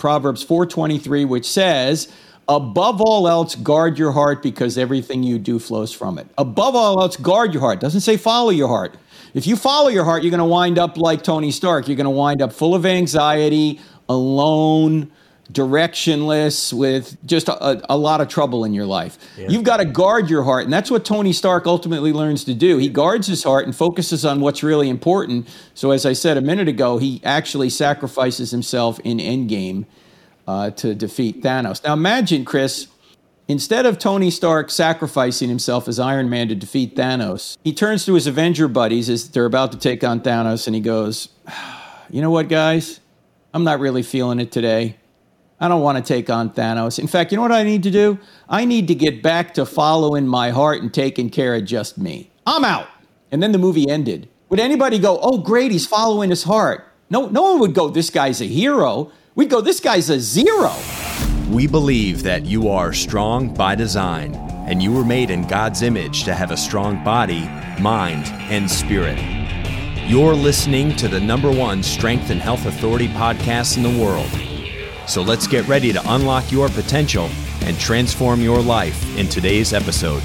Proverbs 4:23, which says, Above all else, guard your heart because everything you do flows from it. Above all else, guard your heart. Doesn't say follow your heart. If you follow your heart, you're going to wind up like Tony Stark. You're going to wind up full of anxiety, alone, directionless, with just a, a lot of trouble in your life. Yeah. You've got to guard your heart. And that's what Tony Stark ultimately learns to do. He guards his heart and focuses on what's really important. So, as I said a minute ago, he actually sacrifices himself in Endgame uh, to defeat Thanos. Now, imagine, Chris, instead of Tony Stark sacrificing himself as Iron Man to defeat Thanos, he turns to his Avenger buddies as they're about to take on Thanos and he goes, You know what, guys? I'm not really feeling it today. I don't want to take on Thanos. In fact, you know what I need to do? I need to get back to following my heart and taking care of just me. I'm out. And then the movie ended. Would anybody go, oh, great, he's following his heart? No, no one would go, this guy's a hero. We'd go, this guy's a zero. We believe that you are strong by design, and you were made in God's image to have a strong body, mind, and spirit. You're listening to the number one strength and health authority podcast in the world. So let's get ready to unlock your potential and transform your life in today's episode.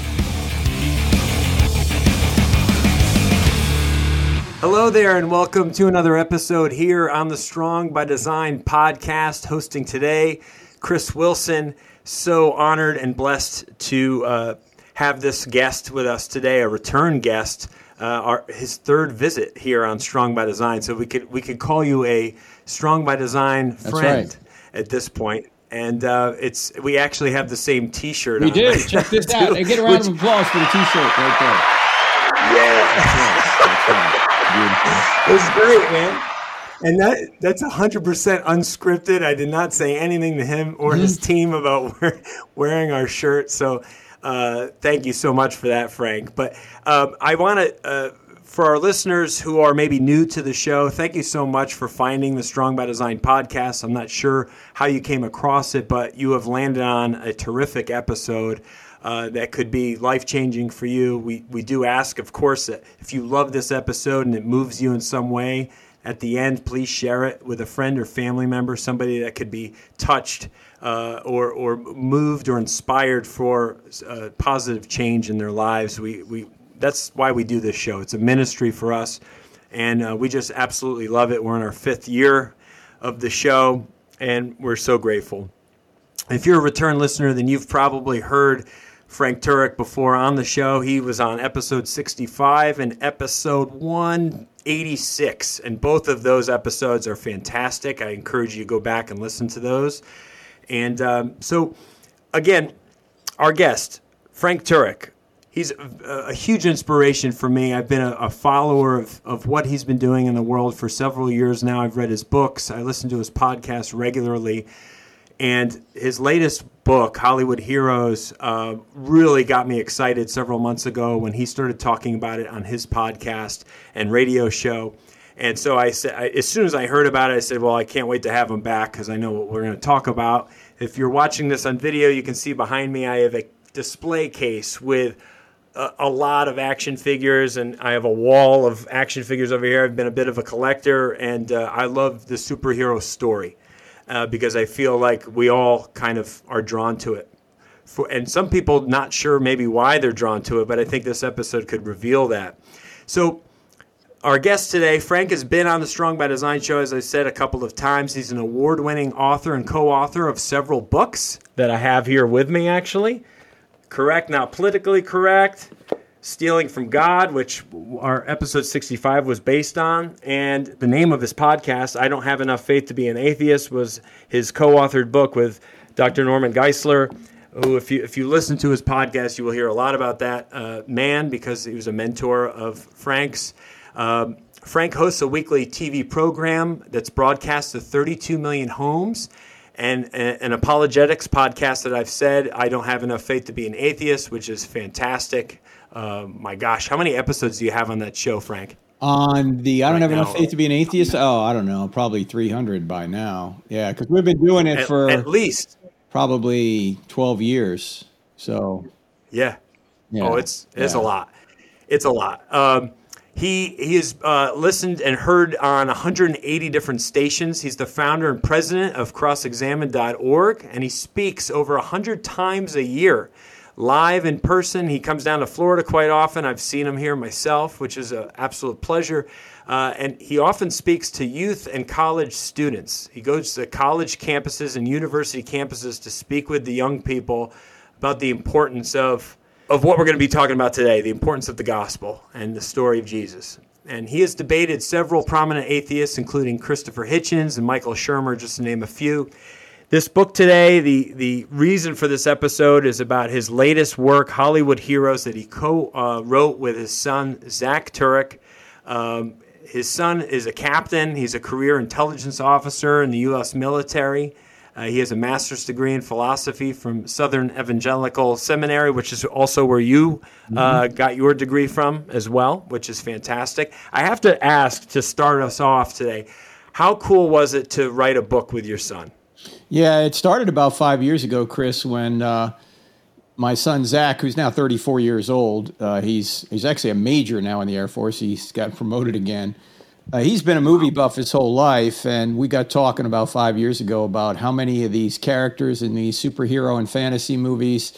Hello there, and welcome to another episode here on the Strong by Design podcast. Hosting today, Chris Wilson. So honored and blessed to uh, have this guest with us today, a return guest, uh, our, his third visit here on Strong by Design. So we could we could call you a Strong by Design friend right. At this point and uh, it's we actually have the same T-shirt. We do. Check this out. Hey, get a round Which, of applause for the T-shirt right there. Yeah. It was great, man. And that that's hundred percent unscripted. I did not say anything to him or his mm-hmm. team about wearing our shirt. So uh, thank you so much for that, Frank. But um, I want to. Uh, for our listeners who are maybe new to the show, thank you so much for finding the Strong by Design podcast. I'm not sure how you came across it, but you have landed on a terrific episode uh, that could be life changing for you. We, we do ask, of course, if you love this episode and it moves you in some way, at the end, please share it with a friend or family member, somebody that could be touched uh, or, or moved or inspired for uh, positive change in their lives. We, we, that's why we do this show. It's a ministry for us, and uh, we just absolutely love it. We're in our fifth year of the show, and we're so grateful. If you're a return listener, then you've probably heard Frank Turek before on the show. He was on episode 65 and episode 186. And both of those episodes are fantastic. I encourage you to go back and listen to those. And um, so, again, our guest, Frank Turek, he's a, a, huge inspiration for me. I've been a, a, follower of, of what he's been doing in the world for several years now. I've read his books, I listen to his podcast regularly. And his latest book, Hollywood Heroes, uh, really got me excited several months ago when he started talking about it on his podcast and radio show. And so I said, I, as soon as I heard about it, I said, "Well, I can't wait to have him back because I know what we're going to talk about." If you're watching this on video, you can see behind me I have a display case with a, lot of action figures, and I have a wall of action figures over here. I've been a bit of a collector, and uh, I love the superhero story uh, because I feel like we all kind of are drawn to it. For, and some people not sure maybe why they're drawn to it, but I think this episode could reveal that. So, our guest today, Frank, has been on the Strong by Design show, as I said a couple of times. He's an award winning author and co author of several books that I have here with me, actually. Correct, not politically correct. Stealing from God, which our episode 65 was based on. And the name of his podcast, I Don't Have Enough Faith to Be an Atheist, was his co authored book with Dr. Norman Geisler, who, if you, if you listen to his podcast, you will hear a lot about that uh, man because he was a mentor of Frank's. Um, Frank hosts a weekly TV program that's broadcast to 32 million homes and an apologetics podcast that I've said I don't have enough faith to be an atheist, which is fantastic. Uh, my gosh, how many episodes do you have on that show, Frank? On the I don't right have now. enough faith to be an atheist. Oh, I don't know, probably 300 by now. Yeah, because we've been doing it at, for at least probably 12 years. So yeah, yeah. oh, it's it's yeah. a lot. It's a lot. Um, He he has uh, listened and heard on 180 different stations. He's the founder and president of CrossExamine.org, and he speaks over 100 times a year, live in person. He comes down to Florida quite often. I've seen him here myself, which is an absolute pleasure. Uh, and he often speaks to youth and college students. He goes to college campuses and university campuses to speak with the young people about the importance of of what we're going to be talking about today the importance of the gospel and the story of Jesus. And he has debated several prominent atheists, including Christopher Hitchens and Michael Shermer, just to name a few. This book today, the, the reason for this episode is about his latest work, Hollywood Heroes, that he co uh, wrote with his son, Zach Turek. Um, his son is a captain, he's a career intelligence officer in the U.S. military. Uh, he has a master's degree in philosophy from Southern Evangelical Seminary, which is also where you uh, mm-hmm. got your degree from as well, which is fantastic. I have to ask to start us off today how cool was it to write a book with your son? Yeah, it started about five years ago, Chris, when uh, my son Zach, who's now 34 years old, uh, he's he's actually a major now in the Air Force. He's got promoted again. Uh, he's been a movie buff his whole life, and we got talking about five years ago about how many of these characters in these superhero and fantasy movies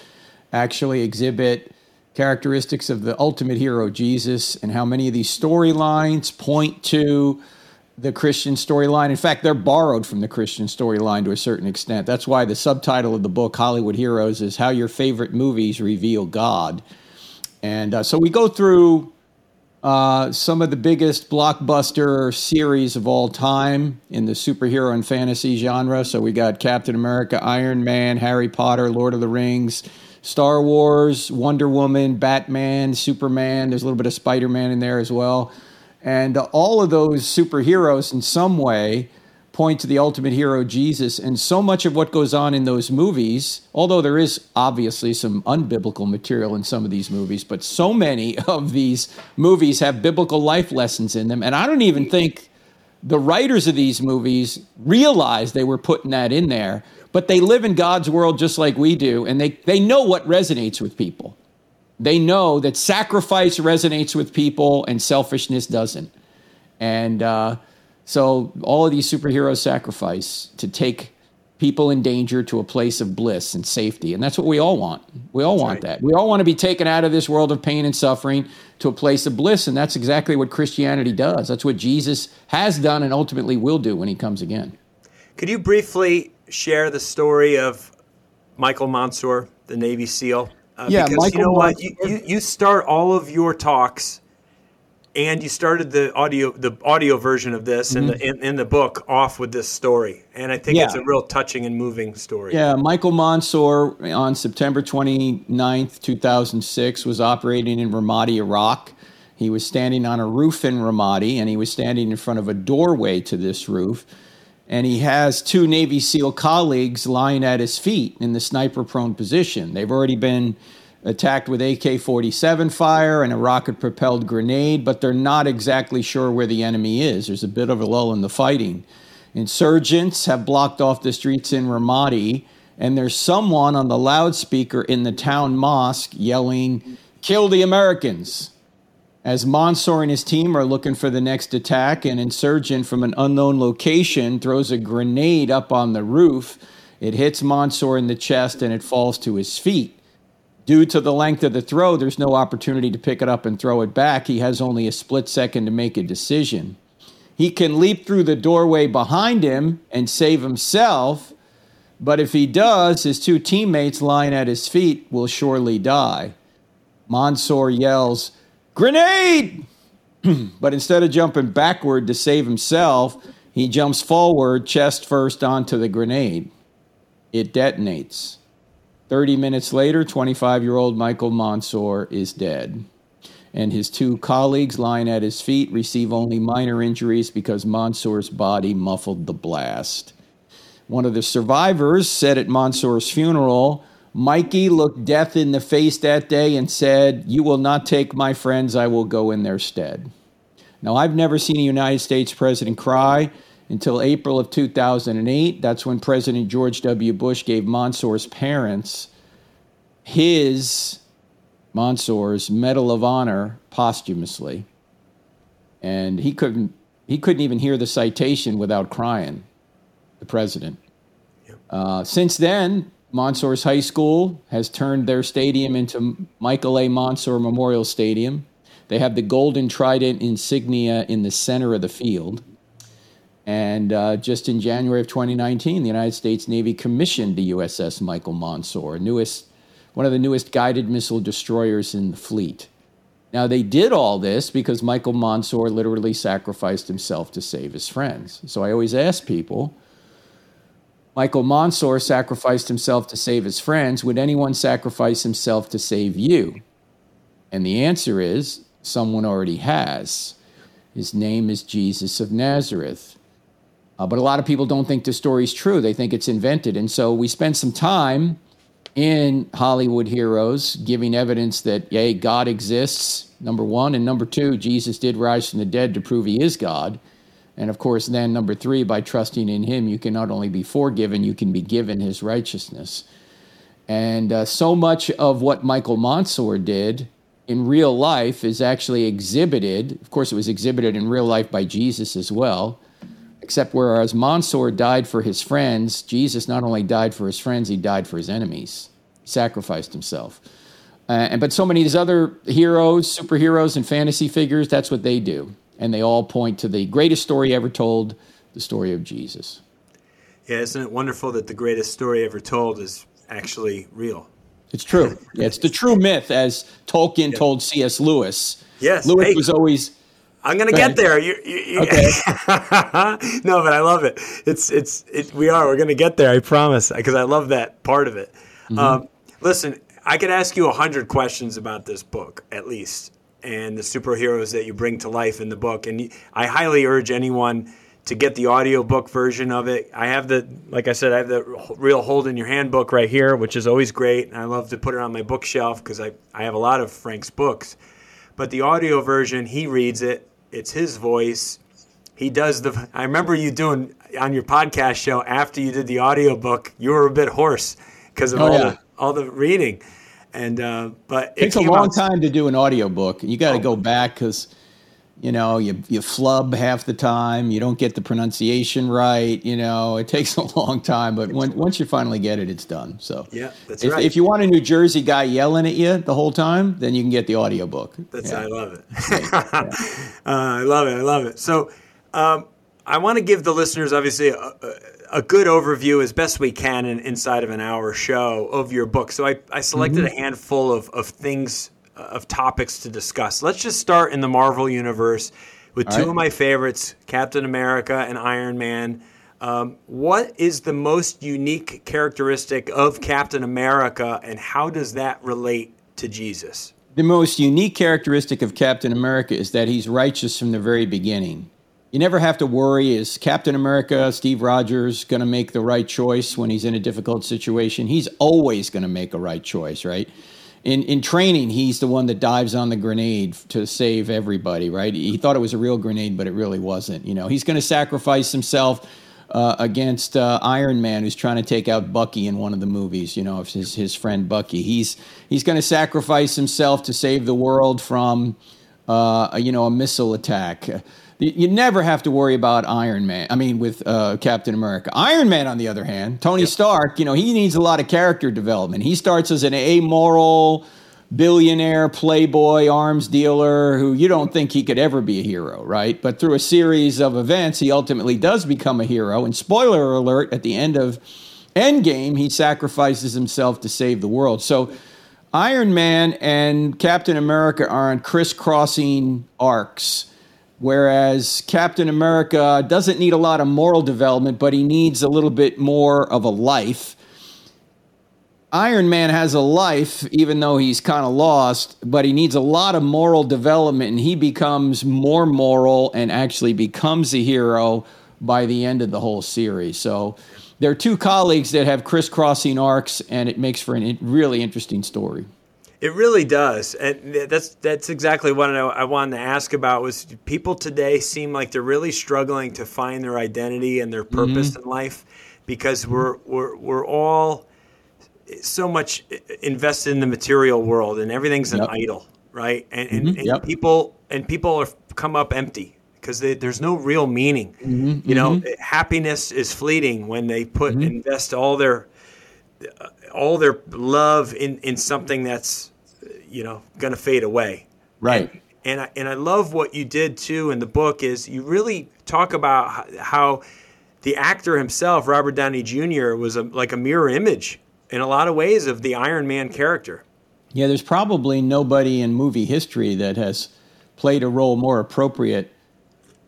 actually exhibit characteristics of the ultimate hero, Jesus, and how many of these storylines point to the Christian storyline. In fact, they're borrowed from the Christian storyline to a certain extent. That's why the subtitle of the book, Hollywood Heroes, is How Your Favorite Movies Reveal God. And uh, so we go through uh, some of the biggest blockbuster series of all time in the superhero and fantasy genre. So we got Captain America, Iron Man, Harry Potter, Lord of the Rings, Star Wars, Wonder Woman, Batman, Superman. There's a little bit of Spider Man in there as well. And uh, all of those superheroes, in some way, point to the ultimate hero, Jesus. And so much of what goes on in those movies, although there is obviously some unbiblical material in some of these movies, but so many of these movies have biblical life lessons in them. And I don't even think the writers of these movies realized they were putting that in there, but they live in God's world just like we do, and they, they know what resonates with people. They know that sacrifice resonates with people and selfishness doesn't. And, uh, so all of these superheroes sacrifice to take people in danger to a place of bliss and safety. And that's what we all want. We all that's want right. that. We all want to be taken out of this world of pain and suffering to a place of bliss. And that's exactly what Christianity does. That's what Jesus has done and ultimately will do when he comes again. Could you briefly share the story of Michael Monsoor, the Navy SEAL? Uh, yeah, because Michael you know what? You, you, you start all of your talks and you started the audio the audio version of this mm-hmm. in the in, in, the book off with this story. And i think yeah. it's a real touching and moving story. Yeah michael monsoor on september 29th 2006 was operating in ramadi iraq. He was standing on a roof in ramadi and he was standing in front of a doorway to this roof. And he has two navy seal colleagues lying at his feet in the sniper prone position. They've already been attacked with AK 47 fire and a rocket propelled grenade, but they're not exactly sure where the enemy is. There's a bit of a lull in the fighting. Insurgents have blocked off the streets in Ramadi, and there's someone on the loudspeaker in the town mosque yelling, Kill the Americans! As Monsoor and his team are looking for the next attack, an insurgent from an unknown location throws a grenade up on the roof. It hits Monsoor in the chest and it falls to his feet. Due to the length of the throw, there's no opportunity to pick it up and throw it back. He has only a split second to make a decision. He can leap through the doorway behind him and save himself, but if he does, his two teammates lying at his feet will surely die. Monsoor yells, Grenade! but instead of jumping backward to save himself, he jumps forward, chest first, onto the grenade. It detonates. 30 minutes later, 25 year old Michael Monsoor is dead. And his two colleagues lying at his feet receive only minor injuries because Monsoor's body muffled the blast. One of the survivors said at Monsoor's funeral, Mikey looked death in the face that day and said, You will not take my friends, I will go in their stead. Now, I've never seen a United States president cry until April of 2008. That's when President George W. Bush gave Monsoor's parents his, Monsoor's, Medal of Honor posthumously. and he couldn't he couldn't even hear the citation without crying. The president. Uh, since then, Monsoor's High School has turned their stadium into Michael A. Monsoor Memorial Stadium. They have the golden trident insignia in the center of the field. And uh, just in January of 2019, the United States Navy commissioned the USS Michael Monsoor, newest, one of the newest guided missile destroyers in the fleet. Now, they did all this because Michael Monsoor literally sacrificed himself to save his friends. So I always ask people Michael Monsoor sacrificed himself to save his friends. Would anyone sacrifice himself to save you? And the answer is someone already has. His name is Jesus of Nazareth. Uh, but a lot of people don't think the story's true. They think it's invented. And so we spent some time in Hollywood Heroes giving evidence that, yay, God exists, number one. And number two, Jesus did rise from the dead to prove he is God. And of course, then number three, by trusting in him, you can not only be forgiven, you can be given his righteousness. And uh, so much of what Michael Monsoor did in real life is actually exhibited. Of course, it was exhibited in real life by Jesus as well. Except whereas Monsoor died for his friends, Jesus not only died for his friends, he died for his enemies. He sacrificed himself. Uh, and but so many of these other heroes, superheroes, and fantasy figures, that's what they do. And they all point to the greatest story ever told, the story of Jesus. Yeah, isn't it wonderful that the greatest story ever told is actually real? It's true. Yeah, it's the true myth, as Tolkien yeah. told C.S. Lewis. Yes, Lewis hey, was always. I'm gonna get there. You, you, you, okay. no, but I love it. It's it's it, we are. We're gonna get there. I promise. Because I love that part of it. Mm-hmm. Um, listen, I could ask you a hundred questions about this book at least, and the superheroes that you bring to life in the book. And I highly urge anyone to get the audiobook version of it. I have the, like I said, I have the real hold in your handbook right here, which is always great. And I love to put it on my bookshelf because I, I have a lot of Frank's books. But the audio version, he reads it. It's his voice. He does the. I remember you doing on your podcast show after you did the audiobook, you were a bit hoarse because of oh, all, yeah. the, all the reading. And uh, but it takes a long out, time to do an audiobook. You got to oh. go back because you know you you flub half the time you don't get the pronunciation right you know it takes a long time but when, once you finally get it it's done. So yeah that's if, right. if you want a new jersey guy yelling at you the whole time then you can get the audiobook. That's yeah. i love it. Yeah. uh, i love it i love it. So um, i want to give the listeners obviously a, a, good overview as best we can in, inside of an hour show of your book. So i, I selected mm-hmm. a handful of, of things of topics to discuss. Let's just start in the Marvel universe with All two right. of my favorites, Captain America and Iron Man. Um, what is the most unique characteristic of Captain America, and how does that relate to Jesus? The most unique characteristic of Captain America is that he's righteous from the very beginning. You never have to worry is Captain America, Steve Rogers, going to make the right choice when he's in a difficult situation? He's always going to make a right choice, right? In in training, he's the one that dives on the grenade to save everybody. Right? He thought it was a real grenade, but it really wasn't. You know, he's going to sacrifice himself. Uh, against uh, Iron Man, who's trying to take out Bucky in one of the movies. You know, his his friend Bucky. He's he's going to sacrifice himself to save the world from, uh, you know, a missile attack you never have to worry about Iron Man. I mean, with uh, Captain America. Iron Man, on the other hand, Tony yep. Stark, you know, he needs a lot of character development. He starts as an amoral billionaire, playboy, arms dealer who you don't think he could ever be a hero, right? But through a series of events, he ultimately does become a hero. And spoiler alert, at the end of Endgame, he sacrifices himself to save the world. So Iron Man and Captain America are on crisscrossing arcs Whereas Captain America doesn't need a lot of moral development, but he needs a little bit more of a life. Iron Man has a life, even though he's kind of lost, but he needs a lot of moral development, and he becomes more moral and actually becomes a hero by the end of the whole series. So there are two colleagues that have crisscrossing arcs, and it makes for a really interesting story. It really does, and that's that's exactly what I wanted to ask about. Was people today seem like they're really struggling to find their identity and their purpose mm-hmm. in life because we're we're we're all so much invested in the material world and everything's an yep. idol, right? And and, mm-hmm. and yep. people and people are come up empty because there's no real meaning. Mm-hmm, you know, mm-hmm. happiness is fleeting when they put mm-hmm. invest all their uh, all their love in in something that's you know going to fade away. Right. And, and I, and I love what you did too in the book is you really talk about how the actor himself, Robert Downey Jr., was a, like a mirror image in a lot of ways of the Iron Man character. Yeah, there's probably nobody in movie history that has played a role more appropriate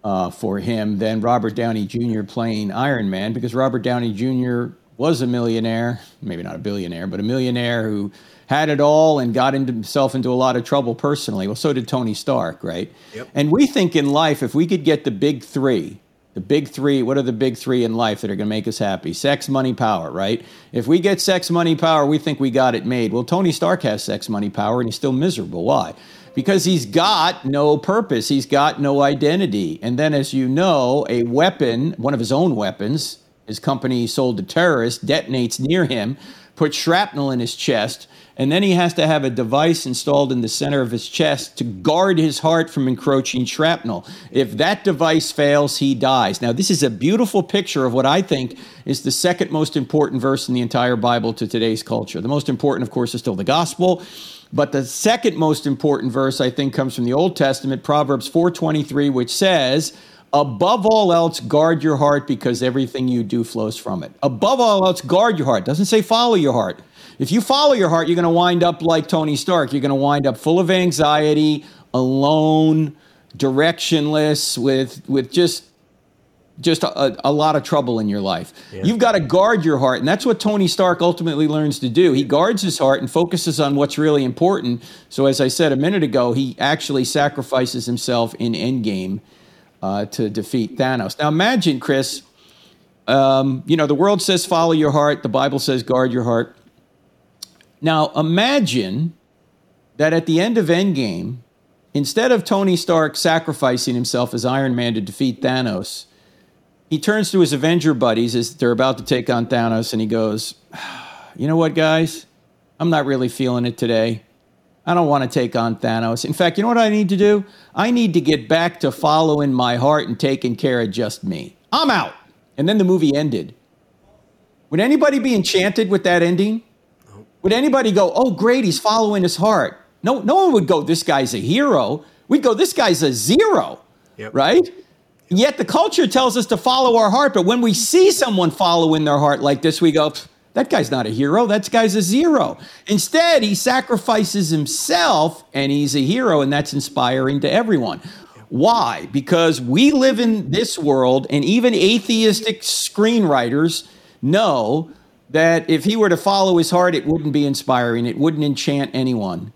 uh, for him than Robert Downey Jr. playing Iron Man because Robert Downey Jr. was a millionaire, maybe not a billionaire, but a millionaire who had it all and got into himself into a lot of trouble personally. Well, so did Tony Stark, right? Yep. And we think in life, if we could get the big three, the big three, what are the big three in life that are going to make us happy? Sex, money, power, right? If we get sex, money, power, we think we got it made. Well, Tony Stark has sex, money, power, and he's still miserable. Why? Because he's got no purpose, he's got no identity. And then, as you know, a weapon, one of his own weapons, his company sold to terrorists, detonates near him, puts shrapnel in his chest and then he has to have a device installed in the center of his chest to guard his heart from encroaching shrapnel. If that device fails, he dies. Now, this is a beautiful picture of what I think is the second most important verse in the entire Bible to today's culture. The most important, of course, is still the gospel. But the second most important verse I think comes from the Old Testament, Proverbs 4:23, which says, "Above all else, guard your heart because everything you do flows from it." Above all else, guard your heart. It doesn't say follow your heart. If you follow your heart, you're going to wind up like Tony Stark. You're going to wind up full of anxiety, alone, directionless, with with just just a, a lot of trouble in your life. Yeah. You've got to guard your heart, and that's what Tony Stark ultimately learns to do. He guards his heart and focuses on what's really important. So, as I said a minute ago, he actually sacrifices himself in Endgame uh, to defeat Thanos. Now, imagine, Chris. Um, you know, the world says follow your heart. The Bible says guard your heart. Now imagine that at the end of Endgame, instead of Tony Stark sacrificing himself as Iron Man to defeat Thanos, he turns to his Avenger buddies as they're about to take on Thanos and he goes, You know what, guys? I'm not really feeling it today. I don't want to take on Thanos. In fact, you know what I need to do? I need to get back to following my heart and taking care of just me. I'm out. And then the movie ended. Would anybody be enchanted with that ending? Would anybody go, oh, great, he's following his heart? No, no one would go, this guy's a hero. We'd go, this guy's a zero, yep. right? Yet the culture tells us to follow our heart. But when we see someone following their heart like this, we go, that guy's not a hero. That guy's a zero. Instead, he sacrifices himself and he's a hero, and that's inspiring to everyone. Why? Because we live in this world, and even atheistic screenwriters know that if he were to follow his heart, it wouldn't be inspiring, it wouldn't enchant anyone.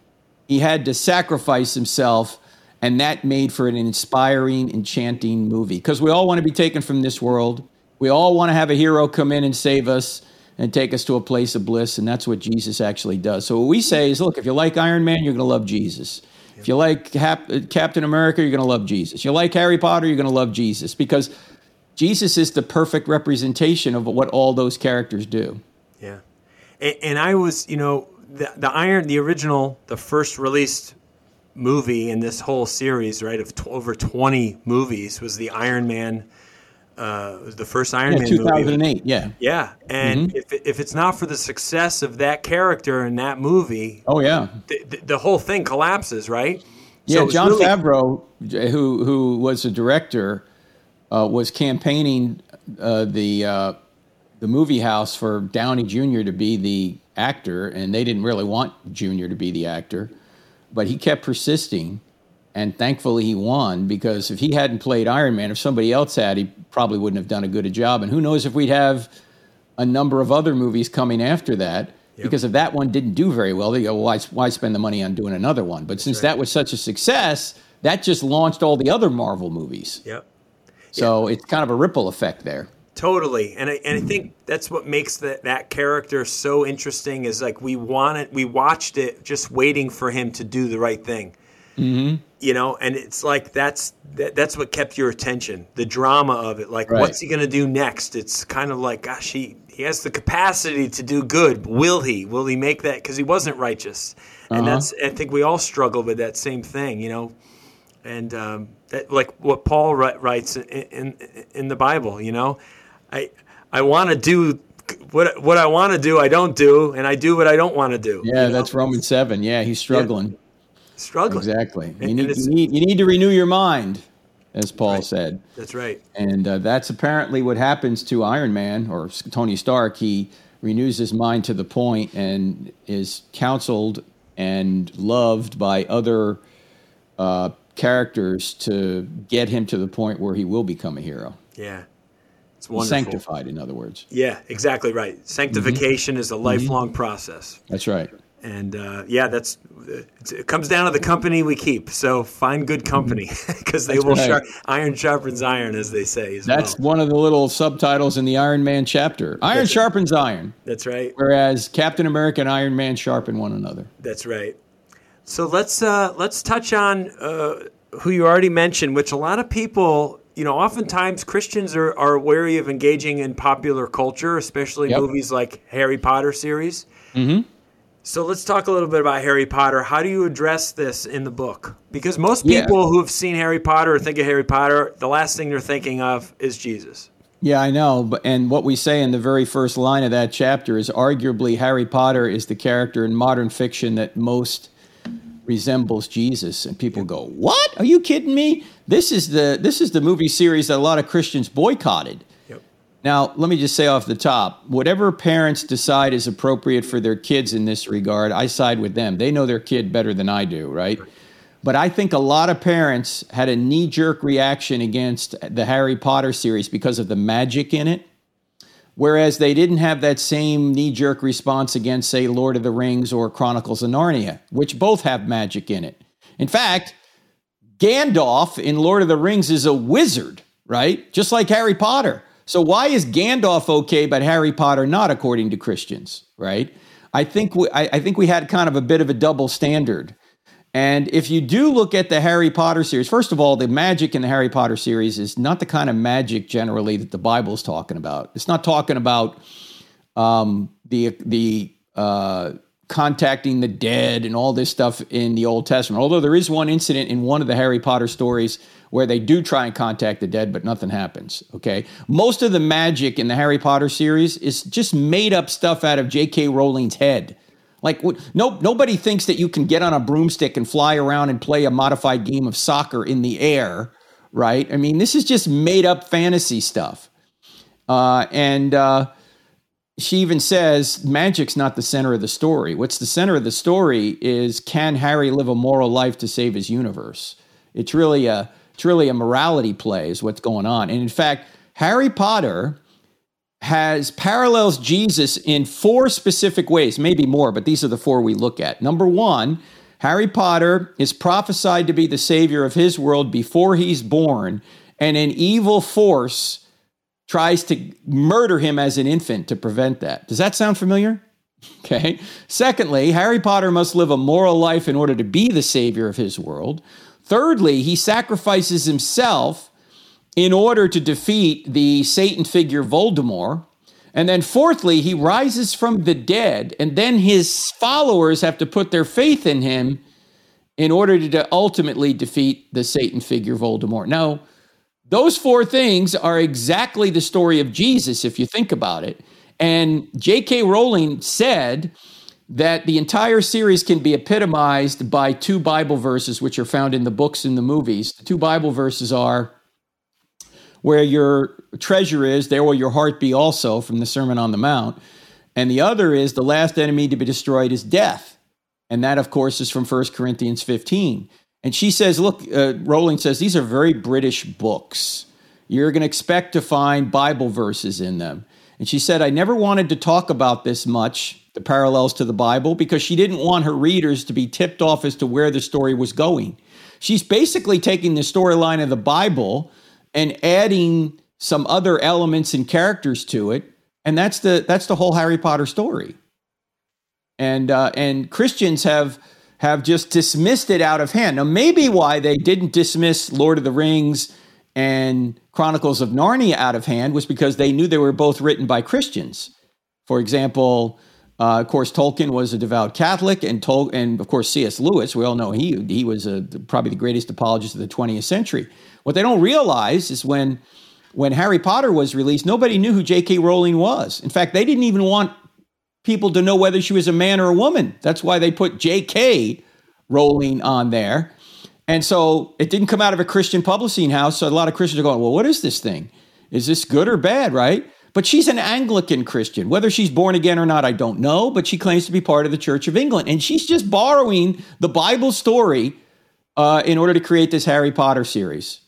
He had to sacrifice himself, and that made for an inspiring, enchanting movie. Because we all want to be taken from this world. We all want to have a hero come in and save us and take us to a place of bliss, and that's what Jesus actually does. So what we say is, look, if you like Iron Man, you're going to love Jesus. If you like Cap- uh, Captain America, you're going to love Jesus. If You like Harry Potter, you're going to love Jesus because Jesus is the perfect representation of what all those characters do. Yeah. And, and I was, you know, the, the Iron, the original, the first released movie in this whole series, right, of t- over 20 movies was the Iron Man. Uh, the first Iron yeah, Man 2008, movie. yeah. Yeah. And mm-hmm. if, if it's not for the success of that character in that movie, oh, yeah. The, whole thing collapses, right? Yeah, so Jon really- Favreau, who, who was the director, uh, was campaigning uh, the uh, the movie house for Downey Jr. to be the actor, and they didn't really want Jr. to be the actor, but he kept persisting, and thankfully he won because if he hadn't played Iron Man, if somebody else had, he probably wouldn't have done a good a job. And who knows if we'd have a number of other movies coming after that. Yep. Because if that one didn't do very well, they go, well, why, why spend the money on doing another one? But since right. that was such a success, that just launched all the other Marvel movies. Yep. So it's kind of a ripple effect there. Totally, and I, and I think that's what makes that that character so interesting. Is like we wanted, we watched it, just waiting for him to do the right thing. Mm-hmm. You know, and it's like that's that, that's what kept your attention, the drama of it. Like, right. what's he going to do next? It's kind of like, gosh, he he has the capacity to do good. Will he? Will he make that? Because he wasn't righteous, and uh-huh. that's I think we all struggle with that same thing. You know, and um, that, like what Paul writes in, in, in the Bible. You know, I I want to do what what I want to do, I don't do, and I do what I don't want to do. Yeah, that's know? Romans seven. Yeah, he's struggling. Struggling. Exactly. You, need, you need you need to renew your mind, as Paul right. said. That's right. And uh, that's apparently what happens to Iron Man or Tony Stark. He renews his mind to the point and is counseled and loved by other uh, characters to get him to the point where he will become a hero. Yeah. It's wonderful. Sanctified, in other words. Yeah, exactly right. Sanctification mm-hmm. is a lifelong mm-hmm. process. That's right. And uh, yeah, that's it comes down to the company we keep. So find good company because they that's will right. sharp, iron sharpens iron, as they say. that's well. one of the little subtitles in the Iron Man chapter. Iron that's sharpens right. iron. That's right. Whereas Captain America and Iron Man sharpen one another. That's right. So let's uh, let's touch on uh, who you already mentioned, which a lot of people you know, oftentimes Christians are, are wary of engaging in popular culture, especially yep. movies like Harry Potter series. Mm-hmm. So let's talk a little bit about Harry Potter. How do you address this in the book? Because most people yeah. who have seen Harry Potter or think of Harry Potter, the last thing they're thinking of is Jesus. Yeah, I know. But and what we say in the very first line of that chapter is arguably Harry Potter is the character in modern fiction that most resembles Jesus, and people go, "What? Are you kidding me?" This is the this is the movie series that a lot of Christians boycotted. Now, let me just say off the top, whatever parents decide is appropriate for their kids in this regard, I side with them. They know their kid better than I do, right? right. But I think a lot of parents had a knee jerk reaction against the Harry Potter series because of the magic in it Whereas they didn't have that same knee jerk response against, say, Lord of the Rings or Chronicles of Narnia, which both have magic in it. In fact, Gandalf in Lord of the Rings is a wizard, right? Just like Harry Potter. So why is Gandalf okay, but Harry Potter not, according to Christians, right? I think we, I, I think we had kind of a bit of a double standard. And if you do look at the Harry Potter series, first of all, the magic in the Harry Potter series is not the kind of magic generally that the Bible's talking about. It's not talking about um, the the uh, contacting the dead and all this stuff in the Old Testament. Although there is one incident in one of the Harry Potter stories where they do try and contact the dead, but nothing happens. Okay, most of the magic in the Harry Potter series is just made up stuff out of J.K. Rowling's head. Like no nobody thinks that you can get on a broomstick and fly around and play a modified game of soccer in the air, right? I mean, this is just made up fantasy stuff. Uh, and uh, she even says magic's not the center of the story. What's the center of the story is can Harry live a moral life to save his universe? It's really a it's really a morality play is what's going on. And in fact, Harry Potter has parallels Jesus in four specific ways, maybe more, but these are the four we look at. Number one, Harry Potter is prophesied to be the savior of his world before he's born, and an evil force tries to murder him as an infant to prevent that. Does that sound familiar? Okay. Secondly, Harry Potter must live a moral life in order to be the savior of his world. Thirdly, he sacrifices himself in order to defeat the Satan figure Voldemort. And then, fourthly, he rises from the dead, and then his followers have to put their faith in him in order to ultimately defeat the Satan figure Voldemort. Now, those four things are exactly the story of Jesus, if you think about it. And J.K. Rowling said that the entire series can be epitomized by two Bible verses, which are found in the books and the movies. The two Bible verses are where your treasure is, there will your heart be also, from the Sermon on the Mount. And the other is the last enemy to be destroyed is death. And that, of course, is from 1 Corinthians 15. And she says, look, uh, Rowling says, these are very British books. You're going to expect to find Bible verses in them. And she said, I never wanted to talk about this much, the parallels to the Bible, because she didn't want her readers to be tipped off as to where the story was going. She's basically taking the storyline of the Bible and adding some other elements and characters to it. And that's the that's the whole Harry Potter story. And uh, and Christians have have just dismissed it out of hand. Now, maybe why they didn't dismiss Lord of the Rings and Chronicles of Narnia out of hand was because they knew they were both written by Christians. For example, Uh, of course, Tolkien was a devout Catholic, and Tol- and of course C.S. Lewis. We all know he he was a, probably the greatest apologist of the 20th century. What they don't realize is when when Harry Potter was released, nobody knew who J.K. Rowling was. In fact, they didn't even want people to know whether she was a man or a woman. That's why they put J.K. Rowling on there. And so it didn't come out of a Christian publishing house. So a lot of Christians are going, well, what is this thing? Is this good or bad, right? But she's an Anglican Christian. Whether she's born again or not, I don't know, but she claims to be part of the Church of England. And she's just borrowing the Bible story uh, in order to create this Harry Potter series.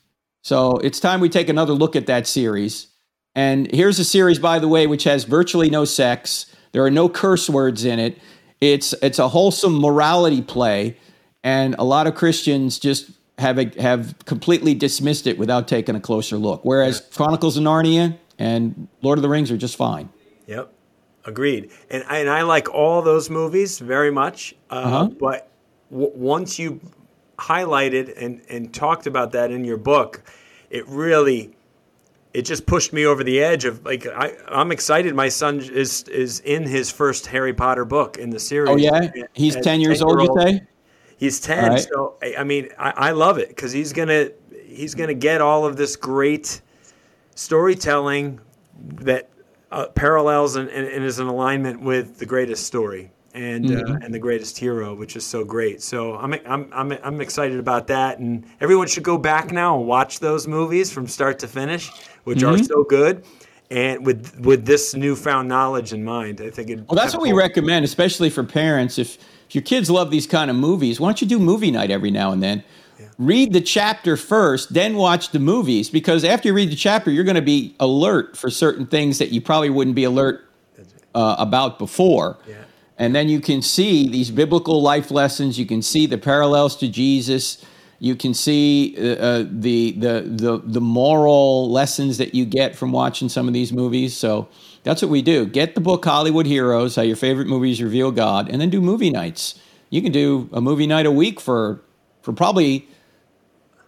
So it's time we take another look at that series. And here's a series, by the way, which has virtually no sex. There are no curse words in it. It's it's a wholesome morality play, and a lot of Christians just have a, have completely dismissed it without taking a closer look. Whereas. Chronicles of Narnia and Lord of the Rings are just fine. Yep, agreed. And I, and I like all those movies very much. Uh, uh-huh. But w- once you highlighted and and talked about that in your book, it really it just pushed me over the edge of like I, I'm excited. My son is is in his first Harry Potter book in the series. Oh yeah, he's ten years old. You say? He's ten. Right. So I mean, I, I love it because he's gonna he's gonna get all of this great storytelling that uh, parallels and, and, and, is in alignment with the greatest story and uh, mm-hmm. uh, and the greatest hero, which is so great. So I'm, I'm I'm I'm excited about that, and everyone should go back now and watch those movies from start to finish, which mm-hmm. are so good. And with with this newfound knowledge in mind, I think it. Well, that's what we recommend, especially for parents. If if your kids love these kind of movies, why don't you do movie night every now and then? Yeah. Read the chapter first, then watch the movies, because after you read the chapter, you're going to be alert for certain things that you probably wouldn't be alert uh, about before. Yeah. And then you can see these biblical life lessons. You can see the parallels to Jesus. You can see uh, uh, the, the, the, the moral lessons that you get from watching some of these movies. So that's what we do. Get the book Hollywood Heroes, How Your Favorite Movies Reveal God, and then do movie nights. You can do a movie night a week for, for probably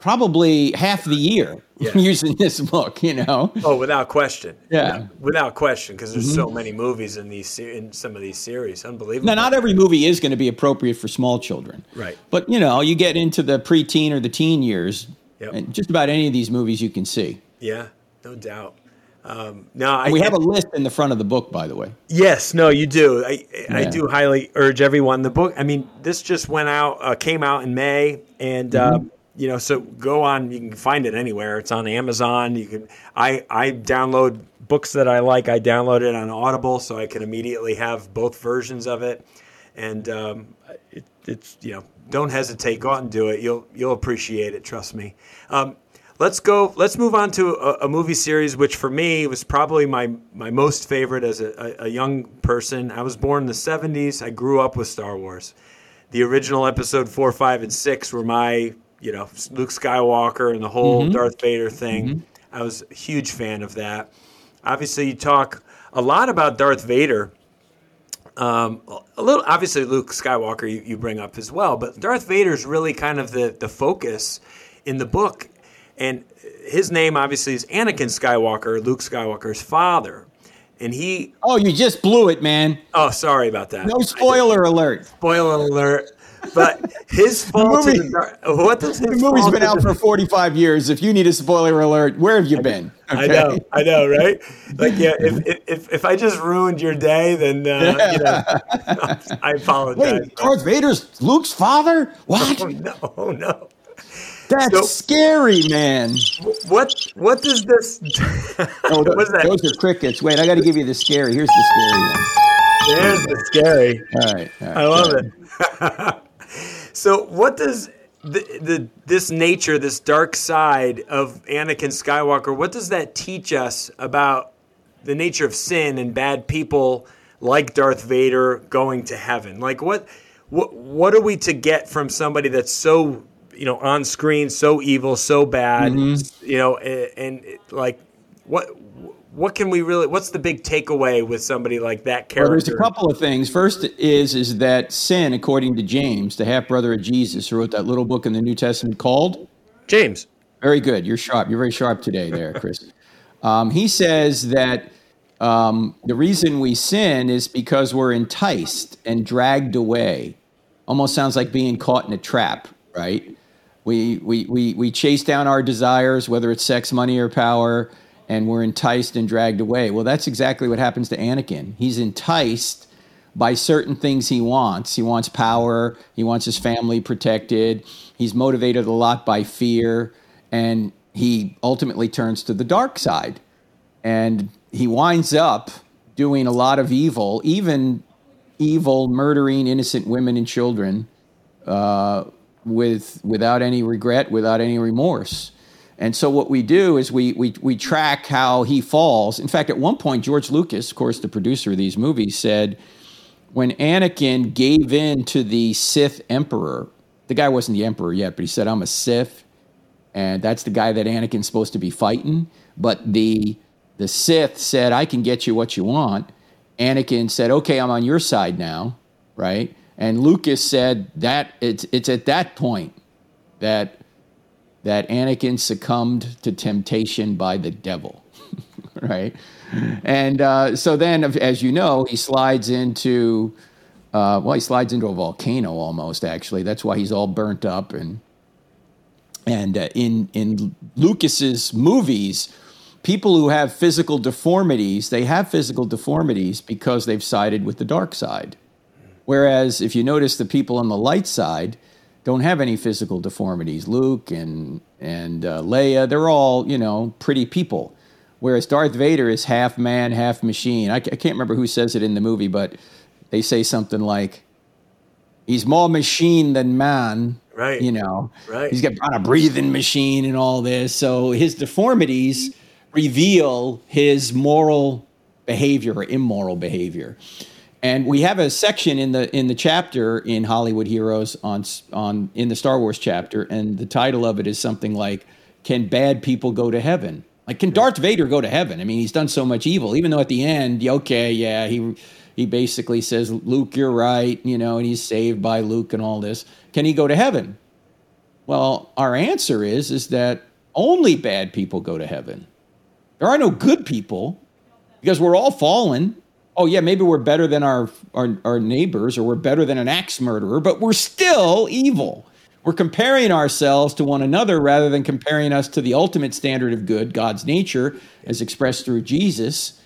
probably half the year yeah. using this book, you know. Oh, without question. Yeah, without question, because there's mm-hmm. so many movies in these in some of these series. Unbelievable. Now, not every movie is going to be appropriate for small children, right? But you know, you get into the preteen or the teen years, yep. and just about any of these movies you can see. Yeah, no doubt. Um, no, I, we have a list in the front of the book, by the way. Yes, no, you do. I, yeah. I do highly urge everyone. The book. I mean, this just went out, uh, came out in May, and. Mm-hmm. Uh, you know, so go on. You can find it anywhere. It's on Amazon. You can. I I download books that I like. I download it on Audible, so I can immediately have both versions of it. And um, it, it's you know, don't hesitate. Go out and do it. You'll you'll appreciate it. Trust me. Um, let's go. Let's move on to a, a, movie series, which for me was probably my my most favorite as a, a, a young person. I was born in the '70s. I grew up with Star Wars. The original Episode four, five, and six were my you know Luke Skywalker and the whole mm-hmm. Darth Vader thing. Mm-hmm. I was a huge fan of that. Obviously, you talk a lot about Darth Vader. Um, a little, obviously, Luke Skywalker you, you bring up as well, but Darth Vader is really kind of the the focus in the book, and his name obviously is Anakin Skywalker, Luke Skywalker's father. And he. Oh, you just blew it, man. Oh, sorry about that. No spoiler alert. Spoiler alert. But his fault. the movie, the, what does the movie's been out for 45 years. If you need a spoiler alert, where have you been? Okay. I know, I know, right? Like, yeah, if, if, if I just ruined your day, then uh, you know, I apologize. Wait, Darth Vader's Luke's father? What? Oh no, oh, no. That's so, scary, man. What what does this? oh, What's that? Those are crickets. Wait, I got to give you the scary. Here's the scary one. There's the scary. All right, all right I love it. So, what does the, the this nature, this dark side of Anakin Skywalker, what does that teach us about the nature of sin and bad people like Darth Vader going to heaven? Like, what what what are we to get from somebody that's so you know on screen, so evil, so bad, mm-hmm. you know, and, and like what what can we really what's the big takeaway with somebody like that character? Well, there's a couple of things. First is is that sin, according to James, the half brother of Jesus, who wrote that little book in the New Testament called James. Very good. You're sharp. You're very sharp today, there, Chris. um, he says that um, the reason we sin is because we're enticed and dragged away. Almost sounds like being caught in a trap, right? We, we, we, we chase down our desires, whether it's sex, money, or power, and we're enticed and dragged away. Well, that's exactly what happens to Anakin. He's enticed by certain things he wants. He wants power, he wants his family protected, he's motivated a lot by fear, and he ultimately turns to the dark side. And he winds up doing a lot of evil, even evil, murdering innocent women and children uh, with without any regret, without any remorse. And so what we do is we, we we track how he falls. In fact, at one point, George Lucas, of course, the producer of these movies, said when Anakin gave in to the Sith Emperor, the guy wasn't the Emperor yet, but he said, "I'm a Sith," and that's the guy that Anakin's supposed to be fighting. But the the Sith said, I can get you what you want. Anakin said, Okay, I'm on your side now, right? And Lucas said that it's it's at that point that that Anakin succumbed to temptation by the devil, right? And uh, so then, as you know, he slides into uh, well, he slides into a volcano almost. Actually, that's why he's all burnt up and and uh, in in Lucas's movies people who have physical deformities, they have physical deformities because they've sided with the dark side. Whereas if you notice the people on the light side don't have any physical deformities. Luke and and uh, Leia, they're all you know pretty people. Whereas Darth Vader is half man, half machine. I, I can't remember who says it in the movie, but they say something like, "He's more machine than man." Right. You know. Right. He's got a breathing machine and all this. So his deformities reveal his moral behavior or immoral behavior. And we have a section in the in the chapter in Hollywood Heroes on on in the Star Wars chapter, and the title of it is something like "Can bad people go to heaven?" Like, can Darth Vader go to heaven? I mean, he's done so much evil. Even though at the end, okay, yeah, he he basically says, "Luke, you're right," you know, and he's saved by Luke and all this. Can he go to heaven? Well, our answer is is that only bad people go to heaven. There are no good people because we're all fallen. Oh, yeah, maybe we're better than our, our, our neighbors or we're better than an axe murderer, but we're still evil. We're comparing ourselves to one another rather than comparing us to the ultimate standard of good, God's nature, as expressed through Jesus.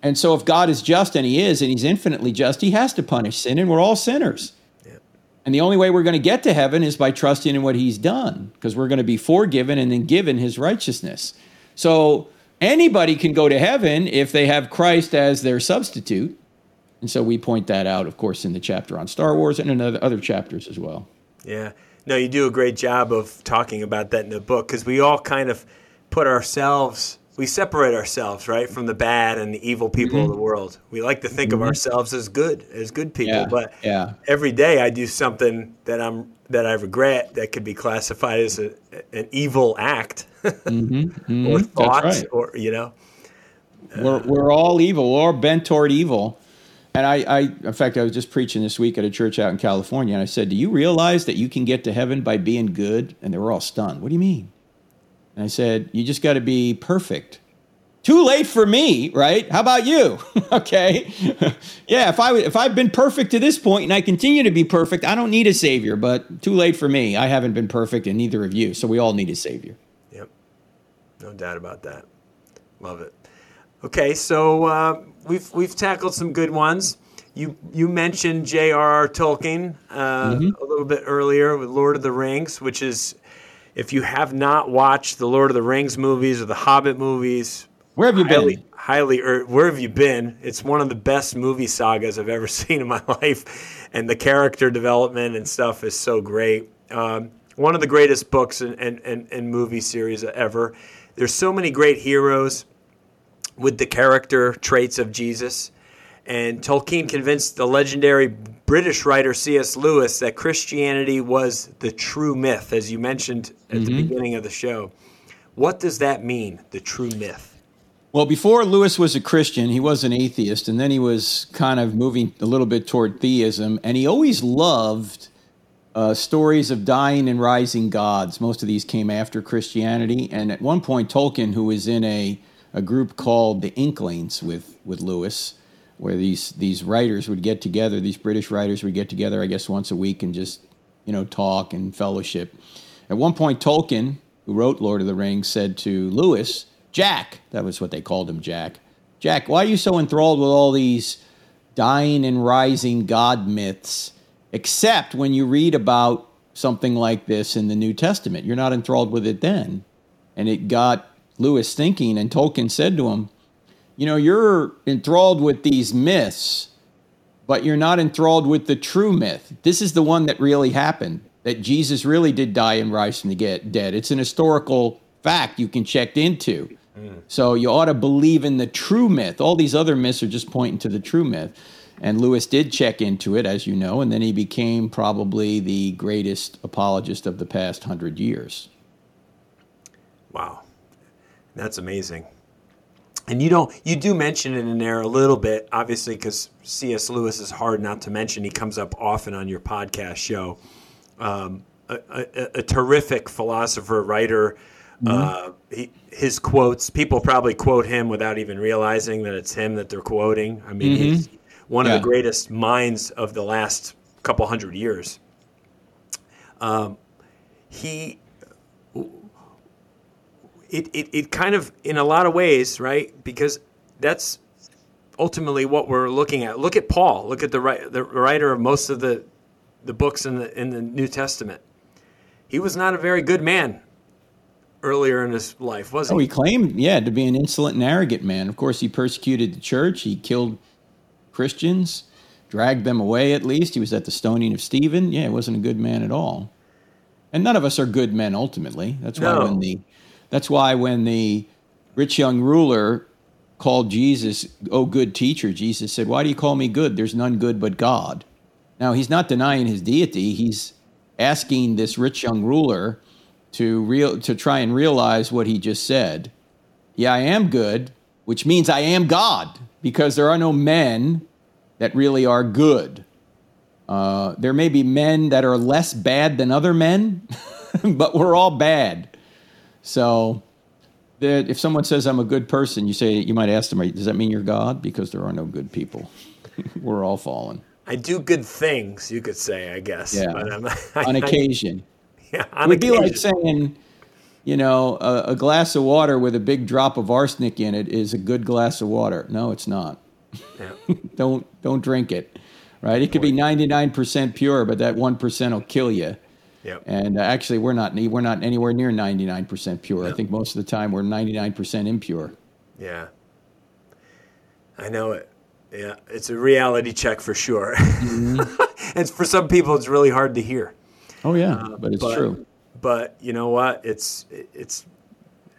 And so, if God is just, and He is, and He's infinitely just, He has to punish sin, and we're all sinners. And the only way we're going to get to heaven is by trusting in what He's done, because we're going to be forgiven and then given His righteousness. So, Anybody can go to heaven if they have Christ as their substitute. And so we point that out, of course, in the chapter on Star Wars and in other chapters as well. Yeah. No, you do a great job of talking about that in the book because we all kind of put ourselves, we separate ourselves, right, from the bad and the evil people mm-hmm. of the world. We like to think mm-hmm. of ourselves as good, as good people, yeah. but yeah. every day I do something that I'm that I regret that could be classified as a, an evil act mm-hmm, mm-hmm, or thought right. or you know uh, we're, we're all evil we're all bent toward evil and I, I in fact i was just preaching this week at a church out in california and i said do you realize that you can get to heaven by being good and they were all stunned what do you mean and i said you just got to be perfect too late for me, right? How about you? okay. yeah, if I if I've been perfect to this point and I continue to be perfect, I don't need a savior, but too late for me. I haven't been perfect and neither of you. So we all need a savior. Yep. No doubt about that. Love it. Okay, so uh, we've we've tackled some good ones. You you mentioned J.R.R. Tolkien uh, mm-hmm. a little bit earlier with Lord of the Rings, which is if you have not watched the Lord of the Rings movies or the Hobbit movies, where have you highly, been? Highly, or where have you been? It's one of the best movie sagas I've ever seen in my life, and the character development and stuff is so great. Um, one of the greatest books and, and, and, and movie series ever. There's so many great heroes with the character traits of Jesus. And Tolkien convinced the legendary British writer C.S. Lewis that Christianity was the true myth, as you mentioned at mm-hmm. the beginning of the show. What does that mean, the true myth? Well, before Lewis was a Christian, he was an atheist, and then he was kind of moving a little bit toward theism, and he always loved uh, stories of dying and rising gods. Most of these came after Christianity. And at one point, Tolkien, who was in a, a group called the Inklings with with Lewis, where these these writers would get together. These British writers would get together, I guess, once a week and just you know talk and fellowship. At one point, Tolkien, who wrote Lord of the Rings, said to Lewis, "Jack, that was what they called him, Jack. Jack, why are you so enthralled with all these dying and rising god myths?" Except when you read about something like this in the New Testament. You're not enthralled with it then. And it got Lewis thinking, and Tolkien said to him, You know, you're enthralled with these myths, but you're not enthralled with the true myth. This is the one that really happened, that Jesus really did die and rise from the dead. It's an historical fact you can check into. Mm. So you ought to believe in the true myth. All these other myths are just pointing to the true myth. And Lewis did check into it, as you know, and then he became probably the greatest apologist of the past hundred years. Wow, that's amazing. And you don't you do mention it in there a little bit, obviously, because C.S. Lewis is hard not to mention. He comes up often on your podcast show. Um, a, a, a, terrific philosopher, writer. Mm-hmm. Uh, he, his quotes, people probably quote him without even realizing that it's him that they're quoting. I mean, mm-hmm. he's one yeah. of the greatest minds of the last couple hundred years. Um, he, it, it, it kind of, in a lot of ways, right? Because that's ultimately what we're looking at. Look at Paul. Look at the, the writer of most of the, the books in the, in the New Testament. He was not a very good man earlier in his life, was he? Oh, he claimed, yeah, to be an insolent and arrogant man. Of course, he persecuted the church. He killed Christians, dragged them away at least. He was at the stoning of Stephen. Yeah, he wasn't a good man at all. And none of us are good men ultimately. That's why no. when the that's why when the rich young ruler called Jesus, "Oh good teacher," Jesus said, "Why do you call me good? There's none good but God." Now, he's not denying his deity. He's asking this rich young ruler to real to try and realize what he just said. Yeah, I am good, which means I am God because there are no men that really are good. Uh, there may be men that are less bad than other men, but we're all bad. So, that if someone says I'm a good person, you say you might ask them, "Does that mean you're God?" Because there are no good people. we're all fallen. I do good things, you could say, I guess. Yeah. I, on occasion. I, yeah. On it would occasion. be like saying, you know, a, a, glass of water with a big drop of arsenic in it is a good glass of water. No, it's not. Yeah. don't don't drink it. Right? It could be 99% pure, but that 1% will kill you. Yep. And uh, actually, we're not we're not anywhere near 99% pure. Yep. I think most of the time we're 99% impure. Yeah. I know it. Yeah, it's a reality check for sure. Mm-hmm. and for some people, it's really hard to hear. Oh yeah, uh, but it's but, true but you know what? It's it's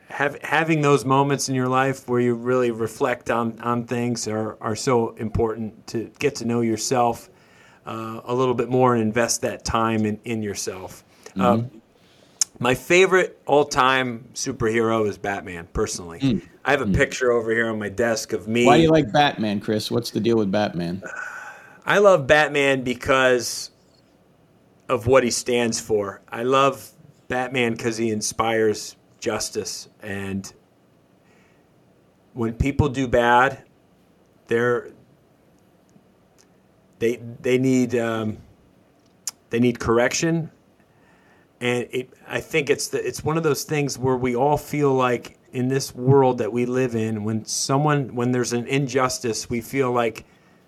have, having those moments in your life where you really reflect on, on things are, are so important to get to know yourself uh, a little bit more and invest that time in, in yourself. Mm-hmm. Uh, my favorite all time superhero is Batman, personally. Mm. I have a mm. picture over here on my desk of me. Why do you like Batman, Chris? What's the deal with Batman? I love Batman because of what he stands for. I love Batman because he inspires justice, and when people do bad, they're they they need um, they need correction, and it, I think it's the, it's one of those things where we all feel like in this world that we live in, when someone when there's an injustice, we feel like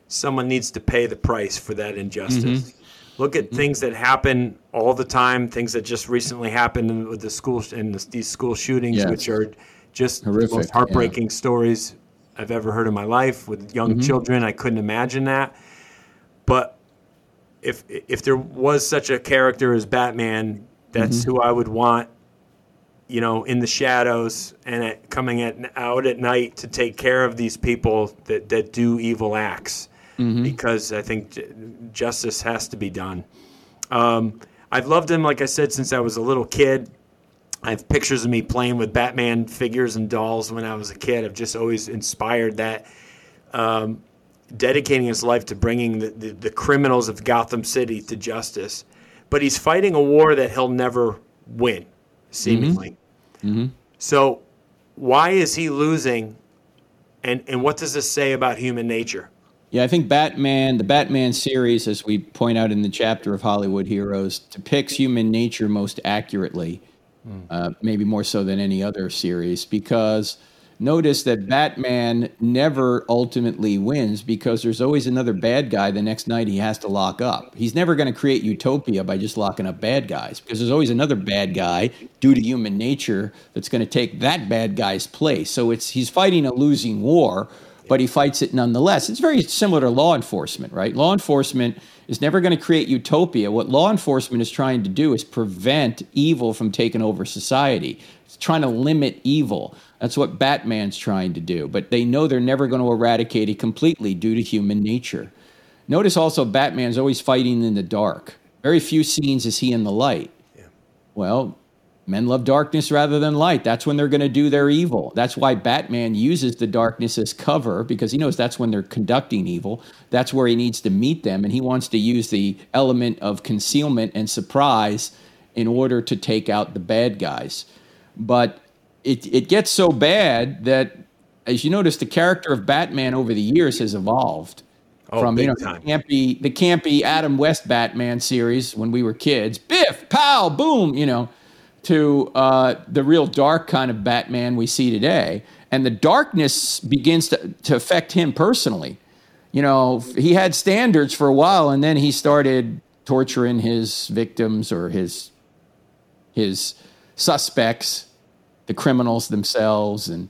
someone needs to pay the price for that injustice. Mm-hmm. Look at things that happen all the time, things that just recently happened with the school and the, these school shootings, yes. which are just Horrific, the most heartbreaking yeah. stories I've ever heard in my life with young mm-hmm. children. I couldn't imagine that. But if if there was such a character as Batman, that's mm-hmm. who I would want, you know, in the shadows and at, coming at, out at night to take care of these people that, that do evil acts mm-hmm. because I think justice has to be done. Um, I've loved him, like I said, since I was a little kid. I have pictures of me playing with Batman figures and dolls when I was a kid. I've just always inspired that. Um, dedicating his life to bringing the, the, the, criminals of Gotham City to justice. But he's fighting a war that he'll never win, seemingly. Mm-hmm. Mm-hmm. So why is he losing? And and what does this say about human nature? Yeah, I think Batman, the Batman series, as we point out in the chapter of Hollywood Heroes, depicts human nature most accurately, mm. uh, maybe more so than any other series, because notice that Batman never ultimately wins because there's always another bad guy the next night he has to lock up. He's never going to create utopia by just locking up bad guys because there's always another bad guy due to human nature that's going to take that bad guy's place. So it's he's fighting a losing war, but he fights it nonetheless. It's very similar to law enforcement, right? Law enforcement is never going to create utopia. What law enforcement is trying to do is prevent evil from taking over society. It's trying to limit evil. That's what Batman's trying to do. But they know they're never going to eradicate it completely due to human nature. Notice also Batman's always fighting in the dark. Very few scenes is he in the light. Yeah. Well, men love darkness rather than light. That's when they're going to do their evil. That's why Batman uses the darkness as cover because he knows that's when they're conducting evil. That's where he needs to meet them. And he wants to use the element of concealment and surprise in order to take out the bad guys. But it, it gets so bad that, as you notice, the character of Batman over the years has evolved. Oh, from you know time. the campy the campy Adam West Batman series when we were kids, biff, pow, boom, you know, to uh, the real dark kind of Batman we see today, and the darkness begins to, to affect him personally. You know, he had standards for a while, and then he started torturing his victims or his his suspects the criminals themselves and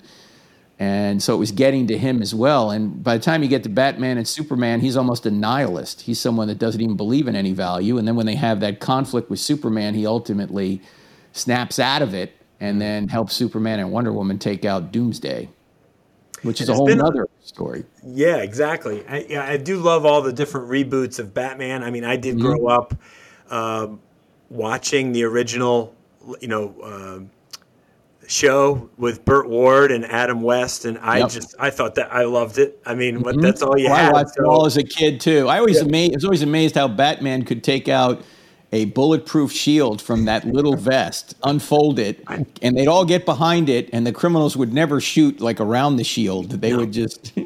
and so it was getting to him as well. And by the time you get to batman and superman he's almost a nihilist. He's someone that doesn't even believe in any value. And then when they have that conflict with superman he ultimately snaps out of it and then helps superman and wonder woman take out doomsday which is a whole other story. Yeah exactly. I, yeah, I do love all the different reboots of batman. I mean i did mm-hmm. grow up uh, watching the original you know uh, show with Burt Ward and Adam West, and I yep. just I thought that I loved it. I mean, mm-hmm. that's all you well, had. I watched so. all as a kid too. I always yeah. amazed. I was always amazed how Batman could take out a bulletproof shield from that little vest, unfold it, and they'd all get behind it, and the criminals would never shoot like around the shield. They no. would just.